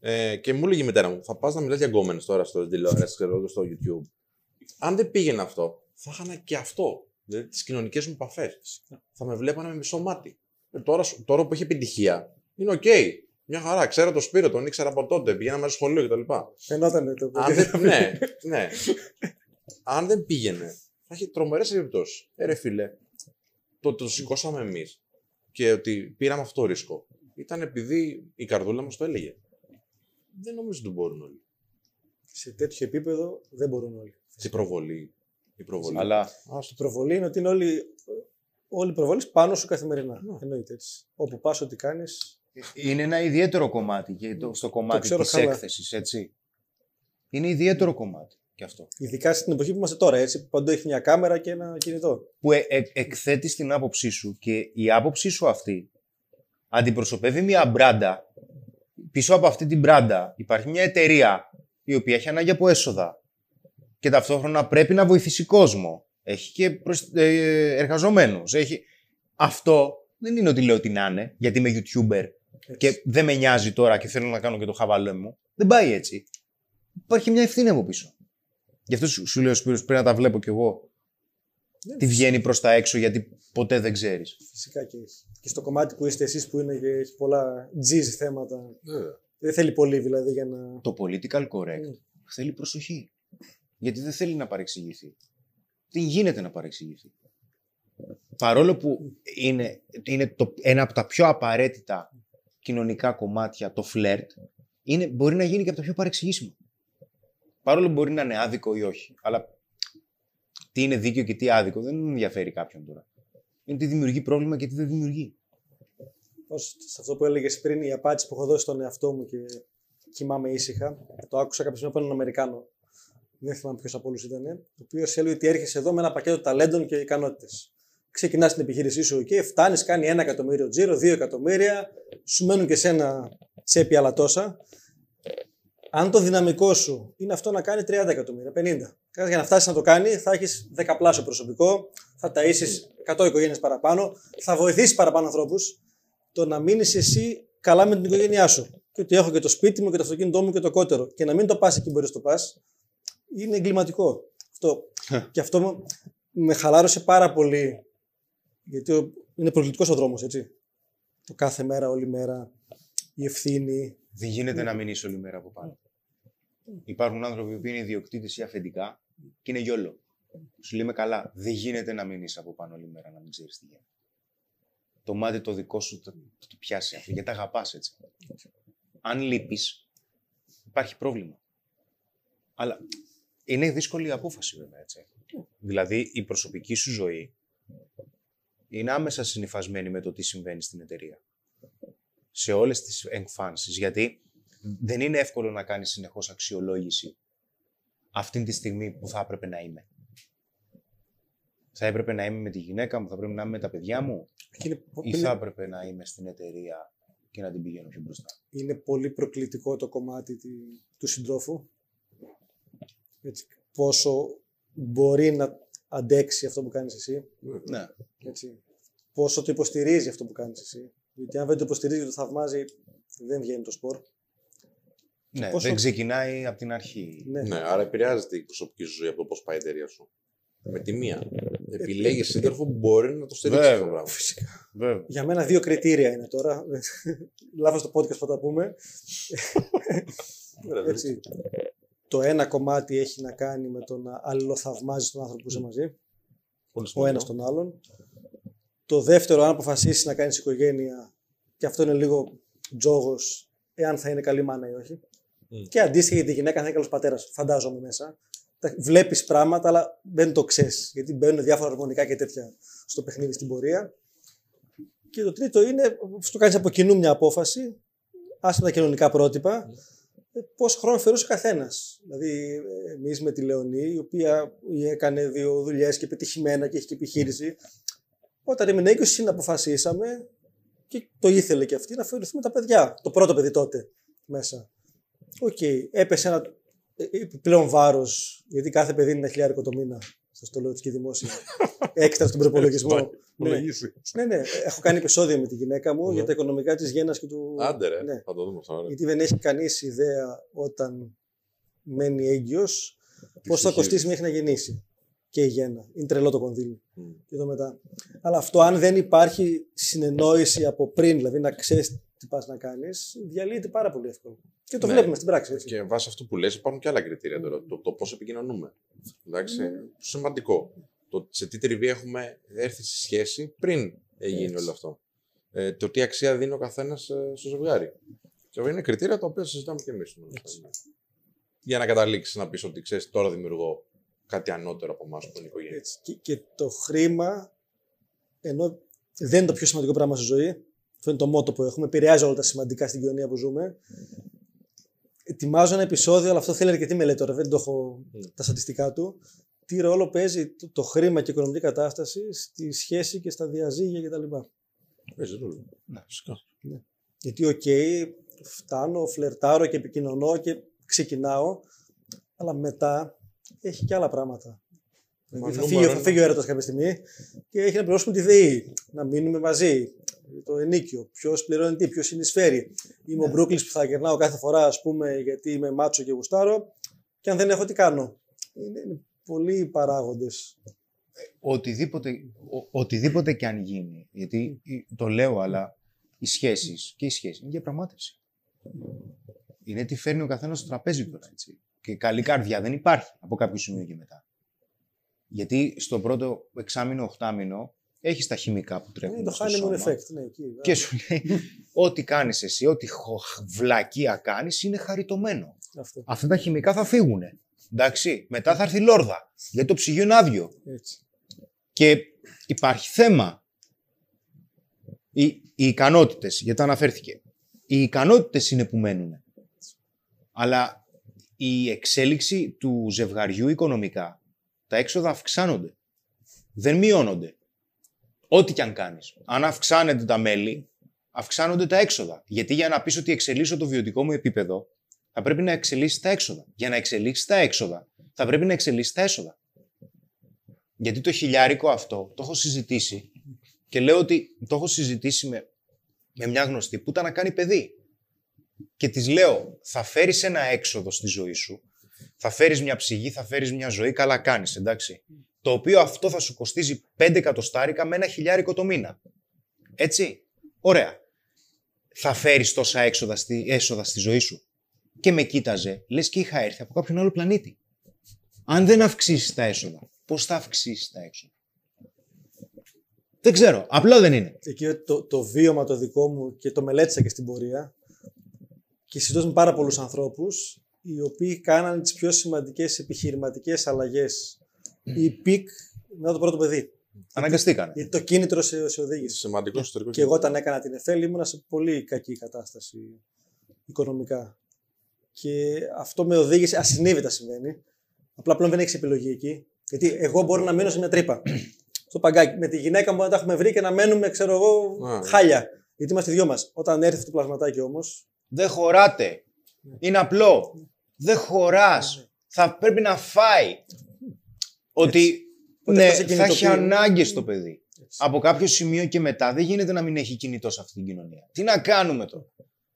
ε, και μου έλεγε η μητέρα μου: Θα πας να μιλάς για γκόμενες τώρα στο τηλεόραση, ξέρω στο YouTube. Αν δεν πήγαινε αυτό, θα είχα και αυτό. Δηλαδή τις κοινωνικές μου επαφές. Θα με βλέπανε με μισό μάτι. Ε, τώρα, τώρα που έχει επιτυχία, είναι OK. Okay. Μια χαρά. Ξέρω το Σπύρο, τον ήξερα από τότε. Πηγαίναμε μέσα σχολείο κτλ. Φαινόταν το Αν δεν, ναι, ναι. Αν δεν πήγαινε, θα έχει τρομερές επιπτώσεις. Ε, ρε φίλε, το, το σηκώσαμε εμείς και ότι πήραμε αυτό το ρίσκο ήταν επειδή η καρδούλα μας το έλεγε. Δεν νομίζω ότι μπορούν όλοι. Σε τέτοιο επίπεδο δεν μπορούν όλοι. Σε προβολή. Η προβολή. Αλλά... Α, στο προβολή είναι ότι είναι όλοι, όλοι οι προβολή πάνω σου καθημερινά. Ναι. Εννοείται έτσι. Όπου πας, ό,τι κάνεις. Είναι ένα ιδιαίτερο κομμάτι και το, στο κομμάτι της έκθεσης, έτσι. Είναι ιδιαίτερο κομμάτι και αυτό. Ειδικά στην εποχή που είμαστε τώρα, έτσι, που παντού έχει μια κάμερα και ένα κινητό. Που ε, ε, εκθέτει την άποψή σου και η άποψή σου αυτή αντιπροσωπεύει μια μπράντα. Πίσω από αυτή την μπράντα υπάρχει μια εταιρεία η οποία έχει ανάγκη από έσοδα και ταυτόχρονα πρέπει να βοηθήσει κόσμο. Έχει και προσ... ε, εργαζομένους. Έχει... Αυτό δεν είναι ότι λέω ότι να είναι, γιατί είμαι YouTuber και δεν με νοιάζει τώρα και θέλω να κάνω και το χαβαλέ μου. Δεν πάει έτσι. Υπάρχει μια ευθύνη από πίσω. Γι' αυτό σου λέω, Σπύρος, πρέπει να τα βλέπω κι εγώ. Ναι, τι βγαίνει προς τα έξω, γιατί ποτέ δεν ξέρεις. Φυσικά και και στο κομμάτι που είστε εσείς που είναι και έχει πολλά τζιζ θέματα. Yeah. Δεν θέλει πολύ δηλαδή για να... Το political correct mm. θέλει προσοχή. Γιατί δεν θέλει να παρεξηγηθεί. δεν γίνεται να παρεξηγηθεί. Παρόλο που είναι, είναι το, ένα από τα πιο απαραίτητα κοινωνικά κομμάτια, το φλερτ, είναι, μπορεί να γίνει και από τα πιο παρεξηγήσιμα. Παρόλο που μπορεί να είναι άδικο ή όχι. Αλλά τι είναι δίκαιο και τι άδικο δεν ενδιαφέρει κάποιον τώρα. Είναι τι δημιουργεί πρόβλημα και τι δεν δημιουργεί. Ως, σε αυτό που έλεγες πριν, η απάντηση που έχω δώσει στον εαυτό μου και κοιμάμαι ήσυχα, το άκουσα κάποια στιγμή από έναν Αμερικάνο. Δεν θυμάμαι ποιος από όλους ήταν. Ο οποίος έλεγε ότι έρχεσαι εδώ με ένα πακέτο ταλέντων και ικανότητες. Ξεκινάς την επιχείρησή σου και φτάνεις, κάνει ένα εκατομμύριο τζίρο, δύο εκατομμύρια, σου μένουν και σε ένα τσέπη άλλα τόσα. Αν το δυναμικό σου είναι αυτό να κάνει 30 εκατομμύρια, 50. Για να φτάσεις να το κάνει, θα έχεις δεκαπλάσιο προσωπικό, θα ταΐσεις 100 οικογένειες παραπάνω, θα βοηθήσεις παραπάνω ανθρώπους. Το να μείνεις εσύ καλά με την οικογένειά σου. Και ότι έχω και το σπίτι μου και το αυτοκίνητό μου και το κότερο. Και να μην το πας εκεί μπορείς να το πας, είναι εγκληματικό. Αυτό. και αυτό με χαλάρωσε πάρα πολύ. Γιατί είναι προκλητικός ο δρόμος, έτσι. Το κάθε μέρα, όλη μέρα, η ευθύνη. Δεν γίνεται να μείνεις όλη μέρα από πάνω. Υπάρχουν άνθρωποι που είναι ιδιοκτήτες ή αφεντικά και είναι γιόλο. Σου λέμε καλά. Δεν γίνεται να μείνεις από πάνω όλη μέρα να μην ξέρεις τι γίνεται. Το μάτι το δικό σου το, το, το πιάσει αυτό, γιατί αγαπάς έτσι. Αν λείπεις, υπάρχει πρόβλημα. Αλλά είναι δύσκολη η απόφαση, βέβαια, έτσι. Δηλαδή, η προσωπική σου ζωή είναι άμεσα συνειφασμένη με το τι συμβαίνει στην εταιρεία. Σε όλες τις εκφάνσεις. Γιατί δεν είναι εύκολο να κάνεις συνεχώς αξιολόγηση αυτή τη στιγμή που θα έπρεπε να είμαι. Θα έπρεπε να είμαι με τη γυναίκα μου, θα έπρεπε να είμαι με τα παιδιά μου Είναι, ή θα έπρεπε να είμαι στην εταιρεία και να την πηγαίνω πιο μπροστά; είναι πολύ προκλητικό το κομμάτι τη- του συντρόφου. Έτσι, πόσο μπορεί να αντέξει αυτό που κάνεις εσύ. Ναι. Έτσι. Πόσο το υποστηρίζει αυτό που κάνεις εσύ. Γιατί αν δεν το υποστηρίζει και το θαυμάζει, δεν βγαίνει το σπορ. Ναι πόσο- δεν ξεκινάει από την αρχή. Ναι. Ναι, άρα επηρεάζεται η προσωπική σου ζωή από το πώς πάει η εταιρεία σου. Με τη μία. Επιλέγεις σύντροφο που μπορεί να το στηρίξει αυτό το Βέβαια. πράγμα. Φυσικά. Βέβαια. Για μένα δύο κριτήρια είναι τώρα. Λάθος το podcast θα τα πούμε. Έτσι. Το ένα κομμάτι έχει να κάνει με το να αλληλοθαυμάζεις τον άνθρωπο που είσαι μαζί. Πολύ ο σημαντικό. ένας τον άλλον. Το δεύτερο, αν αποφασίσεις να κάνεις οικογένεια, και αυτό είναι λίγο τζόγος, εάν θα είναι καλή μάνα ή όχι. Μμ. Και αντίστοιχα για τη γυναίκα, αν θα είναι καλός πατέρας, φαντάζομαι μέσα. Βλέπεις πράγματα, αλλά δεν το ξέρεις. Γιατί μπαίνουν διάφορα αρμονικά και τέτοια στο παιχνίδι στην πορεία. Και το τρίτο είναι, στο κάνεις από κοινού μια απόφαση, άσχετα τα κοινωνικά πρότυπα, πόσο χρόνο αφαιρούσε ο καθένας. Δηλαδή, εμείς με τη Λεωνή, η οποία έκανε δύο δουλειές και πετυχημένα και έχει και επιχείρηση, όταν έμεινε 20, συναποφασίσαμε και το ήθελε και αυτή να φέρουμε τα παιδιά. Το πρώτο παιδί τότε μέσα. Οκ, έπεσε ένα ε, επιπλέον βάρος, γιατί κάθε παιδί είναι ένα χιλιάρικο το μήνα. Σας το λέω έτσι και δημόσια. Έξτρα στον προπολογισμό. ναι. ναι, ναι. Έχω κάνει επεισόδιο με τη γυναίκα μου Μμμ. για τα οικονομικά της γέννας και του. Άντε ρε, Ναι. θα το δούμε αυτό. ωραία. Γιατί δεν έχει κανείς ιδέα όταν μένει έγκυος πώς θα ψυχή κοστίσει μέχρι να γεννήσει. Και η γέννα. Είναι τρελό το κονδύλι. Μμ. Και εδώ μετά. Αλλά αυτό, αν δεν υπάρχει συνεννόηση από πριν, δηλαδή να ξέρεις τι πας να κάνεις, διαλύεται πάρα πολύ εύκολα. Και το Ναι. βλέπουμε στην πράξη. Έτσι. Και βάσει αυτού που λες υπάρχουν και άλλα κριτήρια τώρα. Το, το πώς επικοινωνούμε. Εντάξει, σημαντικό. Το σε τι τριβή έχουμε έρθει στη σχέση πριν γίνει Έτσι. όλο αυτό. Ε, το τι αξία δίνει ο καθένας στο ζευγάρι. Και είναι κριτήρια τα οποία συζητάμε και εμείς. Για να καταλήξεις να πεις ότι ξέρεις, τώρα δημιουργώ κάτι ανώτερο από εμάς που είναι η οικογένεια. Έτσι. Και, και το χρήμα, ενώ δεν είναι το πιο σημαντικό πράγμα στη ζωή, αυτό είναι το μότο που έχουμε, επηρεάζει όλα τα σημαντικά στην κοινωνία που ζούμε. Ετοιμάζω ένα επεισόδιο, αλλά αυτό θέλει αρκετή μελέτη τώρα, δεν το έχω Μμ. τα στατιστικά του. Τι ρόλο παίζει το, το χρήμα και η οικονομική κατάσταση στη σχέση και στα διαζύγια κτλ. Παίζει ρόλο. Ναι. Φυσικά. Γιατί, οκ, φτάνω, φλερτάρω και επικοινωνώ και ξεκινάω, αλλά μετά έχει και άλλα πράγματα. Δηλαδή, θα, νούμερο φύγει, θα ένα. φύγει ο έρωτας κάποια στιγμή και έχει να πληρώσουμε τη ΔΕΗ, να μείνουμε μαζί, το ενοίκιο, ποιος πληρώνει τι, ποιος συνεισφέρει. Είμαι ο Μπρούκλι που θα γυρνάω κάθε φορά, ας πούμε, γιατί είμαι μάτσο και γουστάρω, και αν δεν έχω, τι κάνω. Είναι, είναι πολλοί παράγοντες. οτιδήποτε, ο- οτιδήποτε και αν γίνει, γιατί ε, το λέω, αλλά οι σχέσεις και οι σχέσεις είναι διαπραγμάτευση. Είναι τι φέρνει ο καθένας στο τραπέζι τώρα, έτσι. Και καλή καρδιά δεν υπάρχει από κάποιο σημείο και μετά. Γιατί στο πρώτο εξάμηνο, οχτάμηνο, έχεις τα χημικά που τρέχουν. Είναι το στο honeymoon σώμα. effect. Ναι, εκεί, Και σου λέει, ό,τι κάνεις εσύ, ό,τι χο- βλακεία κάνεις, είναι χαριτωμένο. Αυτό. Αυτά τα χημικά θα φύγουν. Εντάξει, μετά θα έρθει η λόρδα. Γιατί το ψυγείο είναι άδειο. Έτσι. Και υπάρχει θέμα. Οι, οι ικανότητες, γιατί αναφέρθηκε. Οι ικανότητες είναι που μένουν. Αλλά η εξέλιξη του ζευγαριού οικονομικά, τα έξοδα αυξάνονται. Δεν μειώνονται. Ό,τι και αν κάνεις. Αν αυξάνεται τα μέλη, αυξάνονται τα έξοδα. Γιατί για να πεις ότι εξελίσσω το βιωτικό μου επίπεδο, θα πρέπει να εξελίσσεις τα έξοδα. Για να εξελίξεις τα έξοδα, θα πρέπει να εξελίσσεις τα έσοδα. Γιατί το χιλιάρικο αυτό το έχω συζητήσει και λέω ότι το έχω συζητήσει με, με μια γνωστή που ήταν να κάνει παιδί. Και της λέω, θα φέρεις ένα έξοδο στη ζωή σου, θα φέρεις μια ψυγή, θα φέρεις μια ζωή, καλά κάνεις, εντάξει. Το οποίο αυτό θα σου κοστίζει 5 εκατοστάρικα με ένα χιλιάρικο το μήνα. Έτσι; Ωραία. Θα φέρεις τόσα έξοδα στη, έσοδα στη ζωή σου. Και με κοίταζε, λες και είχα έρθει από κάποιον άλλο πλανήτη. Αν δεν αυξήσεις τα έσοδα, πώς θα αυξήσεις τα έξοδα; Δεν ξέρω. Απλό δεν είναι. Εκεί το, το βίωμα το δικό μου και το μελέτησα και στην πορεία και συζητώ με πάρα πολλούς ανθρώπους οι οποίοι κάνανε τις πιο σημαντικές επιχειρηματικές αλλαγές ή πικ μετά το πρώτο παιδί. Αναγκαστήκανε. Γιατί το κίνητρο σε, σε οδήγησε. Σημαντικό ιστορικό. Και εγώ όταν έκανα την ΕΦΕΛ ήμουνα σε πολύ κακή κατάσταση οικονομικά. Και αυτό με οδήγησε, ασυνείδητα συμβαίνει. Απλά πλέον δεν έχεις επιλογή εκεί. Γιατί εγώ μπορώ να μείνω σε μια τρύπα. στο παγκάκι. Με τη γυναίκα μου να τα έχουμε βρει και να μένουμε, ξέρω εγώ, Α, ναι. χάλια. Γιατί είμαστε οι δυο μας. Όταν έρθει αυτό το πλασματάκι όμως. Δεν χωράτε. Είναι απλό. Δεν χωράς. Θα πρέπει να φάει. Ότι Οπότε ναι, αυτό σε θα έχει κινητοποιεί. ανάγκες το παιδί. Από κάποιο σημείο και μετά δεν γίνεται να μην έχει κινητό σε αυτή την κοινωνία. Τι να κάνουμε τώρα;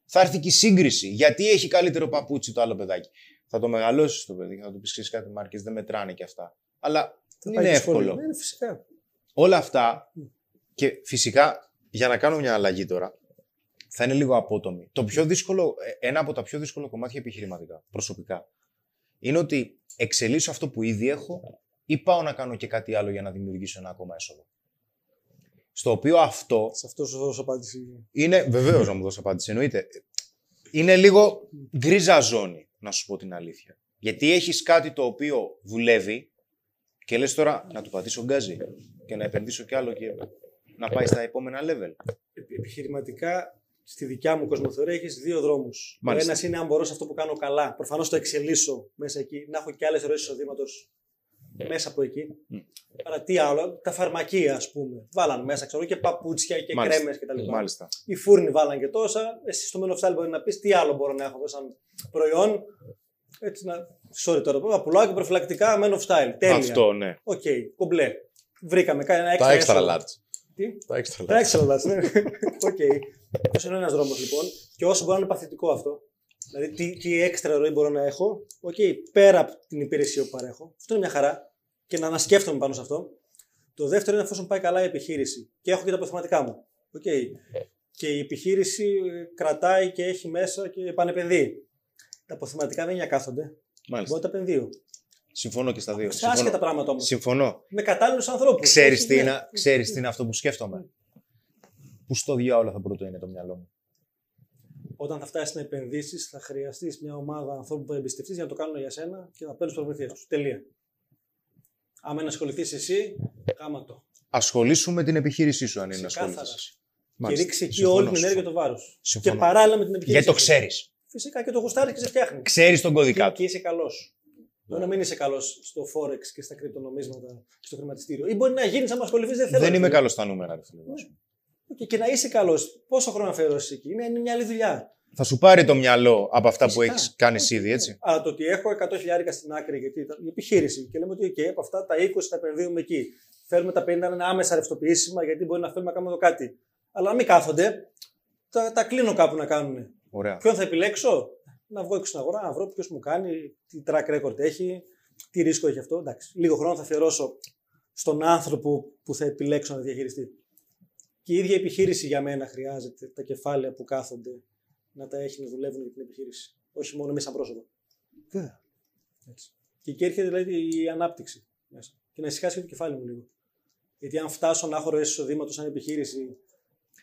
Θα έρθει και η σύγκριση. Γιατί έχει καλύτερο παπούτσι το άλλο παιδάκι; Θα το μεγαλώσεις το παιδί και θα του πεις ξέρεις κάτι μάρκες, δεν μετράνε και αυτά. Αλλά δεν είναι εύκολο. Ναι, είναι φυσικά. Όλα αυτά και φυσικά για να κάνω μια αλλαγή τώρα θα είναι λίγο απότομη. Το πιο δύσκολο, ε, ένα από τα πιο δύσκολα κομμάτια επιχειρηματικά, προσωπικά, είναι ότι εξελίσσω αυτό που ήδη έχω ή πάω να κάνω και κάτι άλλο για να δημιουργήσω ένα ακόμα έσοδο. Στο οποίο αυτό Σε αυτό σου δώσω απάντηση. είναι, βεβαίως να μου δώσει απάντηση, εννοείται. Είναι λίγο γκρίζα ζώνη, να σου πω την αλήθεια. Γιατί έχεις κάτι το οποίο δουλεύει και λες τώρα να του πατήσω γκάζι και να επενδύσω κι άλλο και να πάει στα επόμενα level. Επι- Επιχειρηματικά, στη δικιά μου κοσμοθεωρία έχει δύο δρόμους. Ο Μάλιστα. ένας είναι αν μπορώ σε αυτό που κάνω καλά. Προφανώς το εξελίσσω μέσα εκεί, να έχω και άλλες ροέ εισοδήματος μέσα από εκεί. Μμ. Άρα τι άλλο, τα φαρμακεία ας πούμε. Βάλαν μέσα ξέρω, και παπούτσια και Μάλιστα. κρέμες κτλ. Μάλιστα. Οι φούρνοι βάλαν και τόσα. Εσύ στο Men of Style μπορεί να πεις τι άλλο μπορώ να έχω εδώ σαν προϊόν. Έτσι να. Sorry τώρα, είπα, πουλάω και προφυλακτικά Men of Style. Τέλεια. Αυτό, ναι. Οκ, κομπλέ. Βρήκαμε ένα Τα έξτρα. extra έσοδο. large. Τι; Τα extra Τα large. έξτρα large, ναι. Οκ. Αυτός είναι ένας δρόμος λοιπόν. Και όσο μπορεί να είναι παθητικό αυτό. Δηλαδή, τι, τι έξτρα ροή μπορώ να έχω. Οκ, πέρα από την υπηρεσία που παρέχω. Αυτό είναι μια χαρά. Και να ανασκέφτομαι πάνω σε αυτό. Το δεύτερο είναι εφόσον πάει καλά η επιχείρηση. Και έχω και τα αποθεματικά μου. Οκ. Και η επιχείρηση ε, κρατάει και έχει μέσα και επανεπενδύει. Τα αποθεματικά δεν είναι για κάθονται. Μάλιστα. Μπορώ να τα επενδύω. Συμφωνώ και στα δύο. Σε άσχετα Συμφωνώ. πράγματα όμως. Συμφωνώ. Με κατάλληλους ανθρώπους. Ξέρεις τι, είναι, ξέρεις τι είναι αυτό που σκέφτομαι. Πού στο διάολο θα πρώτο είναι το μυαλό μου. Όταν θα φτάσεις να επενδύσεις, θα χρειαστείς μια ομάδα ανθρώπων που θα εμπιστευτείς για να το κάνουν για σένα και να παίρνει τις προμηθείε τους. Τελεία. Άμα είναι να ασχοληθείς εσύ, γάμα το. Ασχολήσου με την επιχείρησή σου, αν είναι να Ξεκάθαρα. ασχοληθείς. Και Μάλιστα. ρίξει εκεί Συμφωνώ, όλη την ενέργεια συμφωνώ. το βάρος. Και Συμφωνώ. παράλληλα με την επιχείρηση. Γιατί το σου. ξέρεις. Φυσικά και το γουστάρεις και σε φτιάχνεις. Ξέρεις τον κωδικά Και, του. και είσαι καλός. Μπορεί να μην είσαι καλός στο Forex και στα κρυπτονομίσματα, στο χρηματιστήριο. Ή μπορεί να γίνεις, άμα ασχοληθείς, δεν θέλω. Δεν ρε είμαι φίλε. καλός στα νούμερα, ρε φίλε. Μου. Και, και να είσαι καλός. Πόσο χρόνο αφιερώσει εκεί; Είναι, είναι μια άλλη δουλειά. Θα σου πάρει το μυαλό από αυτά που Φυσικά. έχεις κάνεις Όχι, ήδη, ναι. έτσι. Αλλά το ότι έχω 100 χιλιάρικα στην άκρη γιατί ήταν η επιχείρηση και λέμε ότι okay, από αυτά τα 20 τα επενδύουμε εκεί. Φέρουμε τα 50 να είναι άμεσα ρευστοποιήσιμα γιατί μπορεί να θέλουμε να κάνουμε εδώ κάτι. Αλλά να μην κάθονται, τα, τα κλείνω κάπου να κάνουν. Ωραία. Ποιον θα επιλέξω, να βγω έξω στην αγορά, να βρω ποιος μου κάνει, τι track record έχει, τι ρίσκο έχει αυτό. Εντάξει, λίγο χρόνο θα αφιερώσω στον άνθρωπο που θα επιλέξω να διαχειριστεί. Και η ίδια επιχείρηση για μένα χρειάζεται τα κεφάλαια που κάθονται να τα έχεις να δουλεύουν για την επιχείρηση. Όχι μόνο εμείς σαν πρόσωπο. Βέβαια. Έτσι. Και εκεί έρχεται δηλαδή η ανάπτυξη μέσα. και να ησυχάσει και το κεφάλι μου λίγο. Γιατί αν φτάσω να έχω ροές εισοδήματος σαν επιχείρηση,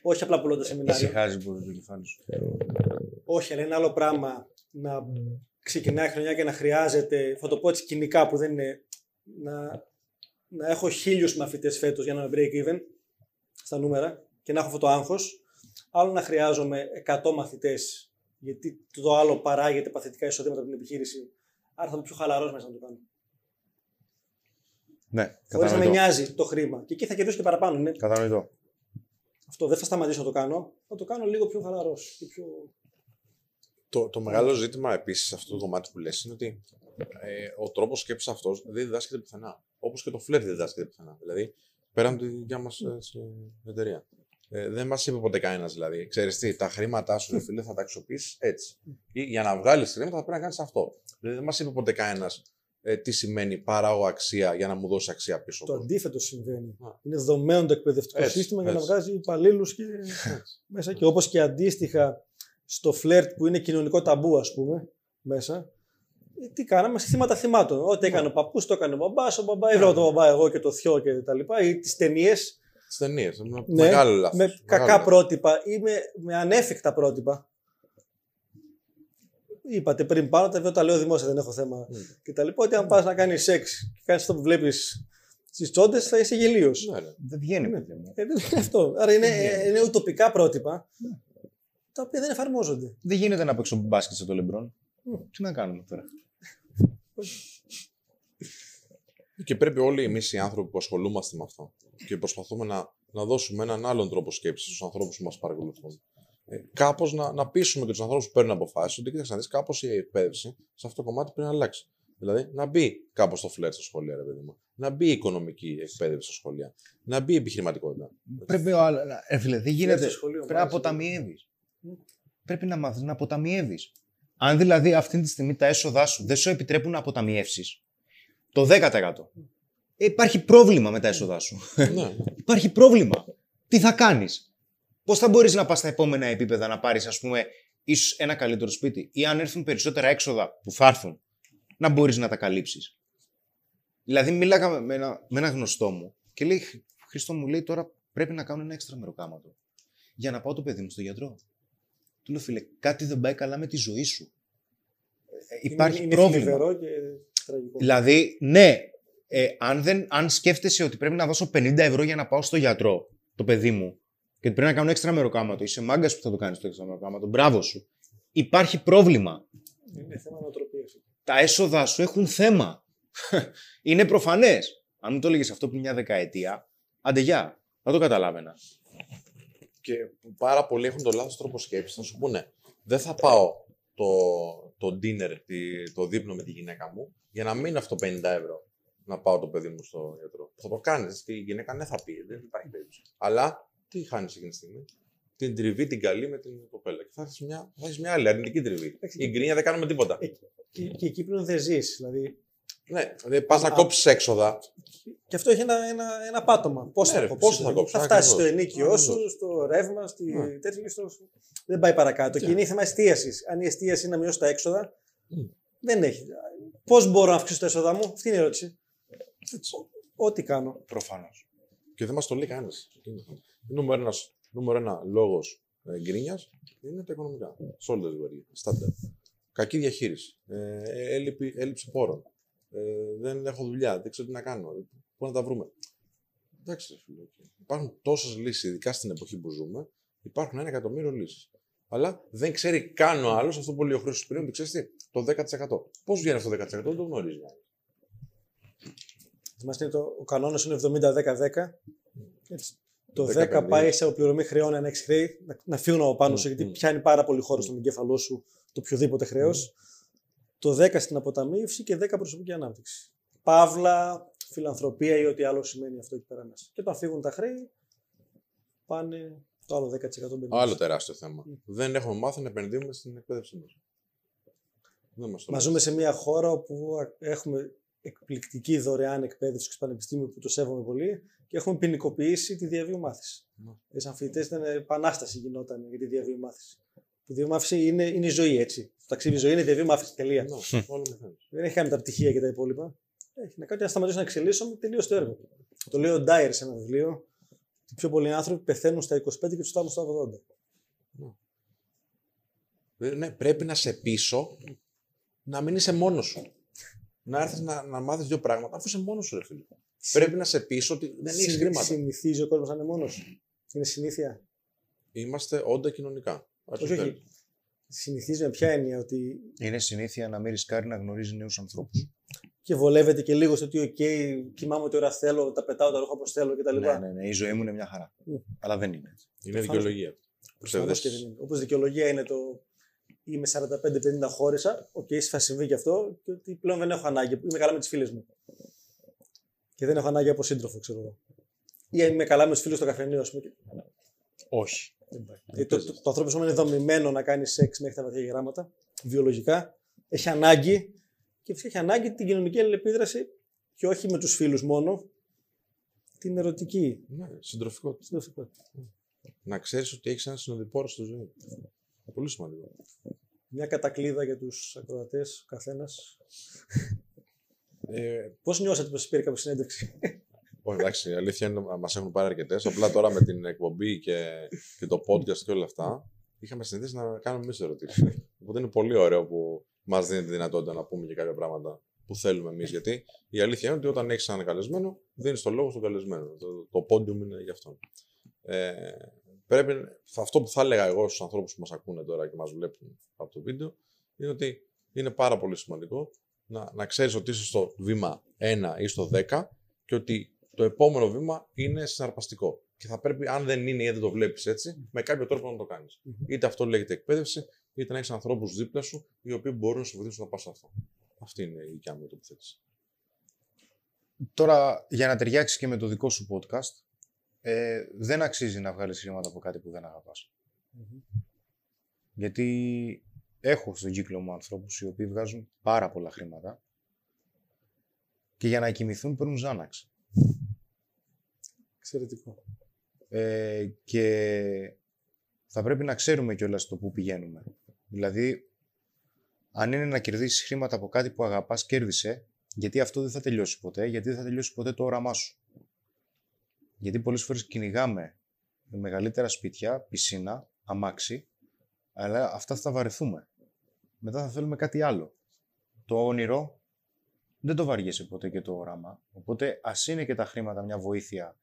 όχι απλά πουλώντας σεμινάρια. Ησυχάζει πολύ το κεφάλι σου. Όχι, αλλά είναι άλλο πράγμα να ξεκινάει η χρονιά και να χρειάζεται, θα το πω έτσι κοινικά που δεν είναι, να, να έχω χίλιους μαθητές φέτος για να break even στα νούμερα και να έχω αυτό το άγχος. Άλλο να χρειάζομαι 100 μαθητές, γιατί το άλλο παράγεται παθητικά εισοδήματα από την επιχείρηση. Άρα θα είμαι πιο χαλαρός μέσα να το κάνω. Ναι, Χωρίς να με κατανοητό. νοιάζει το χρήμα. Και εκεί θα κερδίσω και παραπάνω. Είναι Κατανοητό. αυτό. Δεν θα σταματήσω να το κάνω. Θα το κάνω λίγο πιο χαλαρός. Και πιο... Το, το μεγάλο ζήτημα επίσης σε αυτό το κομμάτι που λες είναι ότι ε, ο τρόπος σκέψης αυτός δεν διδάσκεται πουθενά. Όπως και το φλερ δεν διδάσκεται πουθενά. Δηλαδή, πέραν από τη δικιά μας εταιρεία. Ε, δεν μας είπε ποτέ κανένας δηλαδή. Ξέρεις τι, τα χρήματά σου, ρε φίλε, θα τα αξιοποιήσεις έτσι. Ή για να βγάλεις χρήματα θα πρέπει να κάνεις αυτό. Δηλαδή, δεν μας είπε ποτέ κανένας ε, τι σημαίνει παράγω αξία για να μου δώσει αξία πίσω. Το αντίθετο συμβαίνει. Α. Είναι δομμένο το εκπαιδευτικό Έτσι, σύστημα για να έτσι. βγάζει υπαλλήλους και μέσα. Και όπως και αντίστοιχα στο φλερτ που είναι κοινωνικό ταμπού, ας πούμε, μέσα. Ε, Τι κάναμε, θύματα θυμάτων. Ό,τι έκανε ο παππούς, το έκανε ο μπαμπάς. Ο μπαμπάς έβλεπα τον μπαμπά, εγώ και το θειό και τα λοιπά. Ή τις ταινίες Τις ταινίες. Ναι, μεγάλο λάθος. με Μεγάλο κακά λάθος. πρότυπα ή με, με ανέφικτα πρότυπα. Είπατε πριν πάνω, τα, τα λέω δημόσια, δεν έχω θέμα. Mm. Και τα λοιπά, ότι αν πας να κάνεις σεξ και κάνεις αυτό που βλέπεις στις τσόντες, θα είσαι γελίος. Ναι, ναι. Δεν βγαίνει, παιδί μου. Ε, δεν είναι αυτό. Άρα είναι, είναι ουτοπικά πρότυπα τα οποία δεν εφαρμόζονται. Δεν γίνεται να παίξω μπάσκετ στο Λεμπρόν. Μμ. Τι να κάνουμε τώρα. Και πρέπει όλοι εμείς οι άνθρωποι που ασχολούμαστε με αυτό και προσπαθούμε να, να δώσουμε έναν άλλον τρόπο σκέψης στους ανθρώπους που μας παρακολουθούν. Ε, Κάπως να, να πείσουμε και τους ανθρώπους που παίρνουν αποφάσεις ότι κοίταξε να δεις, κάπως η εκπαίδευση σε αυτό το κομμάτι πρέπει να αλλάξει. Δηλαδή να μπει κάπως το φλερ στα σχολεία, ρε παιδί μου. Να μπει η οικονομική εκπαίδευση στα σχολεία. Να μπει η επιχειρηματικότητα. Πρέπει ο άλλο. Ε, φίλε, δεν γίνεται. στο σχολείο, Πρέπει να μάλιστα. αποταμιεύεις. Πρέπει να μάθεις να αποταμιεύεις. Αν δηλαδή αυτή τη στιγμή τα έσοδά σου δεν σου επιτρέπουν να αποταμιεύσεις το 10%. Ε, υπάρχει πρόβλημα με τα έσοδά σου. ναι. υπάρχει πρόβλημα. Τι θα κάνεις; Πώς θα μπορείς να πας στα επόμενα επίπεδα να πάρεις, ας πούμε, ίσως ένα καλύτερο σπίτι ή αν έρθουν περισσότερα έξοδα που θα έρθουν, να μπορείς να τα καλύψεις; Δηλαδή, μίλαγα με- με ένα, με ένα γνωστό μου και λέει: Χριστό μου, λέει τώρα πρέπει να κάνω ένα έξτρα μεροκάματο για να πάω το παιδί μου στο γιατρό. Του λέω, φίλε, κάτι δεν πάει καλά με τη ζωή σου. Ε, υπάρχει είναι, πρόβλημα. Είναι θλιβερό και τραγικό. Δηλαδή, ναι, ε, αν, δεν, αν σκέφτεσαι ότι πρέπει να δώσω 50 ευρώ για να πάω στο γιατρό, το παιδί μου, και ότι πρέπει να κάνω έξτρα μεροκάματο, είσαι μάγκας που θα το κάνεις το έξτρα μεροκάματο, μπράβο σου. Υπάρχει πρόβλημα. Είναι θέμα νοοτροπίας. Τα έσοδα σου έχουν θέμα. Είναι προφανές. Αν μου το έλεγες αυτό πριν μια δεκαετία, άντε γεια, θα το καταλάβαινα. Και πάρα πολλοί έχουν το λάθος τρόπο σκέψης. Θα σου πούνε, δεν θα πάω το, το dinner, τη- το δείπνο με τη γυναίκα μου, για να μείνω αυτό 50 ευρώ να πάω το παιδί μου στο γιατρό. Θα το κάνεις. Η γυναίκα ναι θα πει, δεν υπάρχει περίπτωση. Αλλά τι χάνεις εκείνη τη στιγμή; Την τριβή την καλή με την κοπέλα. Και θα έχεις μια, θα έχεις μια άλλη αρνητική τριβή. Εντάξει. Η γκρίνια δεν κάνουμε τίποτα. Ε, Και, και εκεί πλέον δεν ζεις. Δηλαδή, Ναι, δηλαδή πας να Α. κόψεις έξοδα. και αυτό έχει ένα, ένα, ένα πάτωμα. Πόσο Ναι, θα ρε, κόψεις, πόσο θα δηλαδή; κόψεις, Θα φτάσεις στο ακριβώς. ενίκιο σου, Ακριβώς. στο ρεύμα, στη Ναι. τέτοια και στο. Δεν πάει παρακάτω. Ναι. Και είναι θέμα εστίασης. Αν η εστίαση είναι να μειώσει τα έξοδα, Μμ. δεν έχει. Πώς μπορώ να αυξήσω τα έσοδα μου, αυτή είναι η ερώτηση. Ό,τι κάνω. Προφανώς. Και δεν μας το λέει κανένα. Νούμερο ένας, νούμερο ένα λόγος ε, γκρίνιας είναι τα οικονομικά. Σε όλε τι κατηγορίε. Στάνταρ. Κακή διαχείριση. Ε, έλλειπη, έλλειψη πόρων. Ε, δεν έχω δουλειά. Δεν ξέρω τι να κάνω. Πού να τα βρούμε. Εντάξει, ρε φίλε. Υπάρχουν τόσες λύσεις, ειδικά στην εποχή που ζούμε. Υπάρχουν ένα εκατομμύριο λύσεις. Αλλά δεν ξέρει καν ο άλλος αυτό που λέει ο Χρήστος πριν, ότι ξέρεις τι, το 10%. Πώς βγαίνει αυτό το 10%, δεν το γνωρίζει. Θυμάστε είναι το, ο κανόνας είναι 70-10-10. Έτσι. Το 10 10 πάει σε αποπληρωμή χρεών αν έχει χρέη, να, να φύγουν από πάνω σου, Μμ, γιατί μμ. πιάνει πάρα πολύ χώρο στον εγκέφαλό σου το οποιοδήποτε χρέος. Το 10 στην αποταμίευση και 10 προσωπική ανάπτυξη. Παύλα, φιλανθρωπία ή ό,τι άλλο σημαίνει αυτό εκεί πέρα μέσα. Και όταν φύγουν τα χρέη, πάνε το άλλο 10% μπαίνει. Άλλο μέσα. τεράστιο θέμα. Δεν έχουμε μάθει να επενδύουμε στην εκπαίδευσή μας. Δεν μας το Μα λένε. ζούμε σε μια χώρα όπου έχουμε εκπληκτική δωρεάν εκπαίδευση στο πανεπιστήμιο που το σέβομαι πολύ και έχουμε ποινικοποιήσει τη διαβίου μάθηση. Ναι. Για του αμφιλητέ ήταν επανάσταση γινόταν για τη διαβίου μάθηση. Η διαβίου μάθηση είναι, είναι η ζωή έτσι. Το ταξίδι ζωή είναι η διαβίου μάθηση. Τελεία. Ναι, όλο μαθαίνεις. Δεν έχει κάνει τα πτυχία και τα υπόλοιπα. Έχει να κάνει να σταματήσω να εξελίσσομαι, τελείω το έργο. Το λέει ο Ντάιερ σε ένα βιβλίο. ότι Οι πιο πολλοί άνθρωποι πεθαίνουν στα 25 και τους φτάνουν στα 80. Ε, Ναι, πρέπει να σε πείσω να μην είσαι μόνος σου. Να έρθεις να, να μάθεις δύο πράγματα, αφού είσαι μόνος σου, ρε φίλε. Πρέπει να σε πείσω ότι δεν έχεις Συ- χρήματα. Συνηθίζει ο κόσμος να είναι μόνος. Είναι συνήθεια. Είμαστε όντα κοινωνικά. Όχι, όχι. Συνηθίζει με ποια έννοια ότι Είναι συνήθεια να μην ρισκάρει να γνωρίζει νέους ανθρώπους. και βολεύεται και λίγο στο ότι, OK, κοιμάμαι ό,τι ώρα θέλω, τα πετάω τα ρούχα όπως θέλω κτλ. Ναι, ναι, ναι. Η ζωή μου είναι μια χαρά. Ναι. Αλλά δεν είναι έτσι. Είναι Προφανώς. δικαιολογία. Προφανώς και δεν είναι. Όπως δικαιολογία είναι το είμαι 45-50 χώρισα, OK, okay, θα συμβεί και αυτό, και ότι πλέον δεν έχω ανάγκη. Είμαι καλά με τις φίλες μου. Και δεν έχω ανάγκη από σύντροφο, ξέρω εγώ. Ή είμαι καλά με τους φίλους στο καφενείο, ας πούμε. και- Όχι. Δεν πάει. Γιατί το, το, το ανθρώπινο σώμα είναι δομημένο να κάνεις σεξ μέχρι τα βαθιά γεράματα, βιολογικά. Έχει ανάγκη και φυσικά έχει ανάγκη την κοινωνική αλληλεπίδραση και όχι με τους φίλους μόνο. Την ερωτική. Ναι, συντροφικό. συντροφικότητα. Να ξέρεις ότι έχεις ένα συνοδοιπόρο στη ζωή. Πολύ σημαντικό. Μια κατακλίδα για τους ακροατές, ο καθένας. Ε, Πώς νιώσατε που σα πήρε κάποια συνέντευξη; Όχι, εντάξει, η αλήθεια είναι ότι μας έχουν πάρει αρκετές. Απλά τώρα με την εκπομπή και, και το podcast και όλα αυτά, είχαμε συνηθίσει να κάνουμε εμείς ερωτήσεις. Οπότε είναι πολύ ωραίο που μας δίνει τη δυνατότητα να πούμε και κάποια πράγματα που θέλουμε εμείς. Γιατί η αλήθεια είναι ότι όταν έχεις έναν καλεσμένο, δίνεις το λόγο στον καλεσμένο. Το, το podium είναι γι' αυτό. Ε, πρέπει, θα- αυτό που θα έλεγα εγώ στους ανθρώπους που μας ακούνε τώρα και μας βλέπουν από το βίντεο είναι ότι είναι πάρα πολύ σημαντικό να, να ξέρεις ότι είσαι στο βήμα 1 ή στο 10 και ότι το επόμενο βήμα είναι συναρπαστικό. Και θα πρέπει, αν δεν είναι ή δεν το βλέπεις έτσι, με κάποιο τρόπο να το κάνεις. Είτε αυτό λέγεται εκπαίδευση, είτε να έχεις ανθρώπους δίπλα σου οι οποίοι μπορούν να σου βοηθήσουν να πας σε αυτό. Αυτή είναι η δικιά μου τοποθέτηση. Τώρα, για να ταιριάξεις και με το δικό σου podcast, ε, δεν αξίζει να βγάλεις χρήματα από κάτι που δεν αγαπάς. Γιατί έχω στον κύκλο μου ανθρώπους οι οποίοι βγάζουν πάρα πολλά χρήματα και για να κοιμηθούν παίρνουν Ζάναξ. Εξαιρετικό. Ε, και θα πρέπει να ξέρουμε κιόλας το πού πηγαίνουμε. Δηλαδή, αν είναι να κερδίσεις χρήματα από κάτι που αγαπάς, κέρδισε, γιατί αυτό δεν θα τελειώσει ποτέ, γιατί δεν θα τελειώσει ποτέ το όραμά σου. Γιατί πολλές φορές κυνηγάμε με μεγαλύτερα σπίτια, πισίνα, αμάξι, αλλά αυτά θα τα βαρεθούμε. Μετά θα θέλουμε κάτι άλλο. Το όνειρο δεν το βαριέσαι ποτέ και το όραμα. Οπότε ας είναι και τα χρήματα μια βοήθεια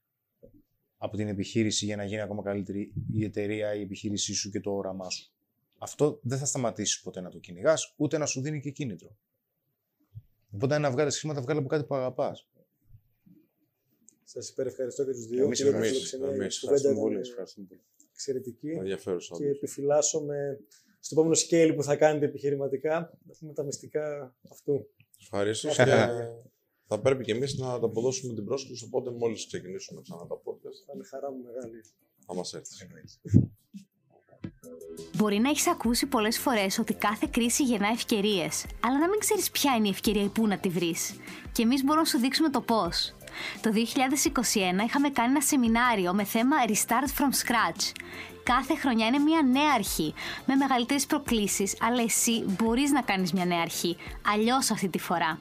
από την επιχείρηση για να γίνει ακόμα καλύτερη η εταιρεία, η επιχείρησή σου και το όραμά σου. Αυτό δεν θα σταματήσεις ποτέ να το κυνηγάς, ούτε να σου δίνει και κίνητρο. Οπότε, αν να βγάλεις χρήματα, βγάλε από κάτι που αγαπάς. Σας υπερευχαριστώ και τους δύο. Εμείς Και για τη εμείς, φιλοξενία. εμείς. Η κουβέντα Ευχαριστούμε ήταν πολύ. ευχαριστούμε πολύ. Εξαιρετική. Ενδιαφέρουσα. Και όντως. επιφυλάσσομαι στο επόμενο scale που θα κάνετε επιχειρηματικά να πούμε τα μυστικά αυτού. Ευχαρίστω. Και θα πρέπει και εμείς να τα αποδώσουμε την πρόσκληση. Οπότε, μόλις ξεκινήσουμε ξανά τα podcast, Θα είναι χαρά μου μεγάλη. θα μας έρθεις. Μπορεί να έχεις ακούσει πολλές φορές ότι κάθε κρίση γεννά ευκαιρίες, αλλά να μην ξέρεις ποια είναι η ευκαιρία ή πού να τη βρεις. Και εμείς μπορούμε να σου δείξουμε το πώς. Το 2021 είχαμε κάνει ένα σεμινάριο με θέμα Restart from Scratch. Κάθε χρονιά είναι μια νέα αρχή, με μεγαλύτερες προκλήσεις, αλλά εσύ μπορείς να κάνεις μια νέα αρχή. Αλλιώς αυτή τη φορά.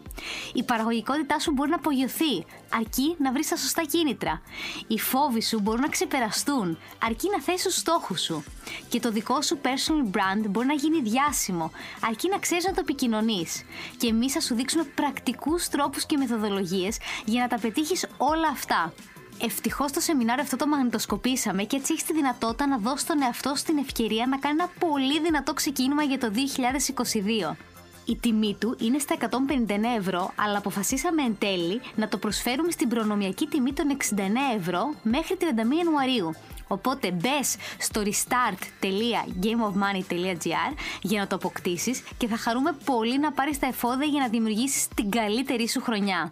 Η παραγωγικότητά σου μπορεί να απογειωθεί, αρκεί να βρεις τα σωστά κίνητρα. Οι φόβοι σου μπορούν να ξεπεραστούν, αρκεί να θέσεις τους στόχους σου. Και το δικό σου personal brand μπορεί να γίνει διάσημο, αρκεί να ξέρεις να το επικοινωνείς. Και εμείς θα σου δείξουμε πρακτικούς τρόπους και μεθοδολογίες για να τα πετύχεις όλα αυτά. Ευτυχώς το σεμινάριο αυτό το μαγνητοσκοπήσαμε και έτσι έχεις τη δυνατότητα να δώσεις τον εαυτό σου την ευκαιρία να κάνει ένα πολύ δυνατό ξεκίνημα για το 2022. Η τιμή του είναι στα 159 ευρώ, αλλά αποφασίσαμε εν τέλει να το προσφέρουμε στην προνομιακή τιμή των 69 ευρώ μέχρι 31 Ιανουαρίου. Οπότε μπες στο restart.gameofmoney.gr για να το αποκτήσεις και θα χαρούμε πολύ να πάρεις τα εφόδια για να δημιουργήσεις την καλύτερη σου χρονιά.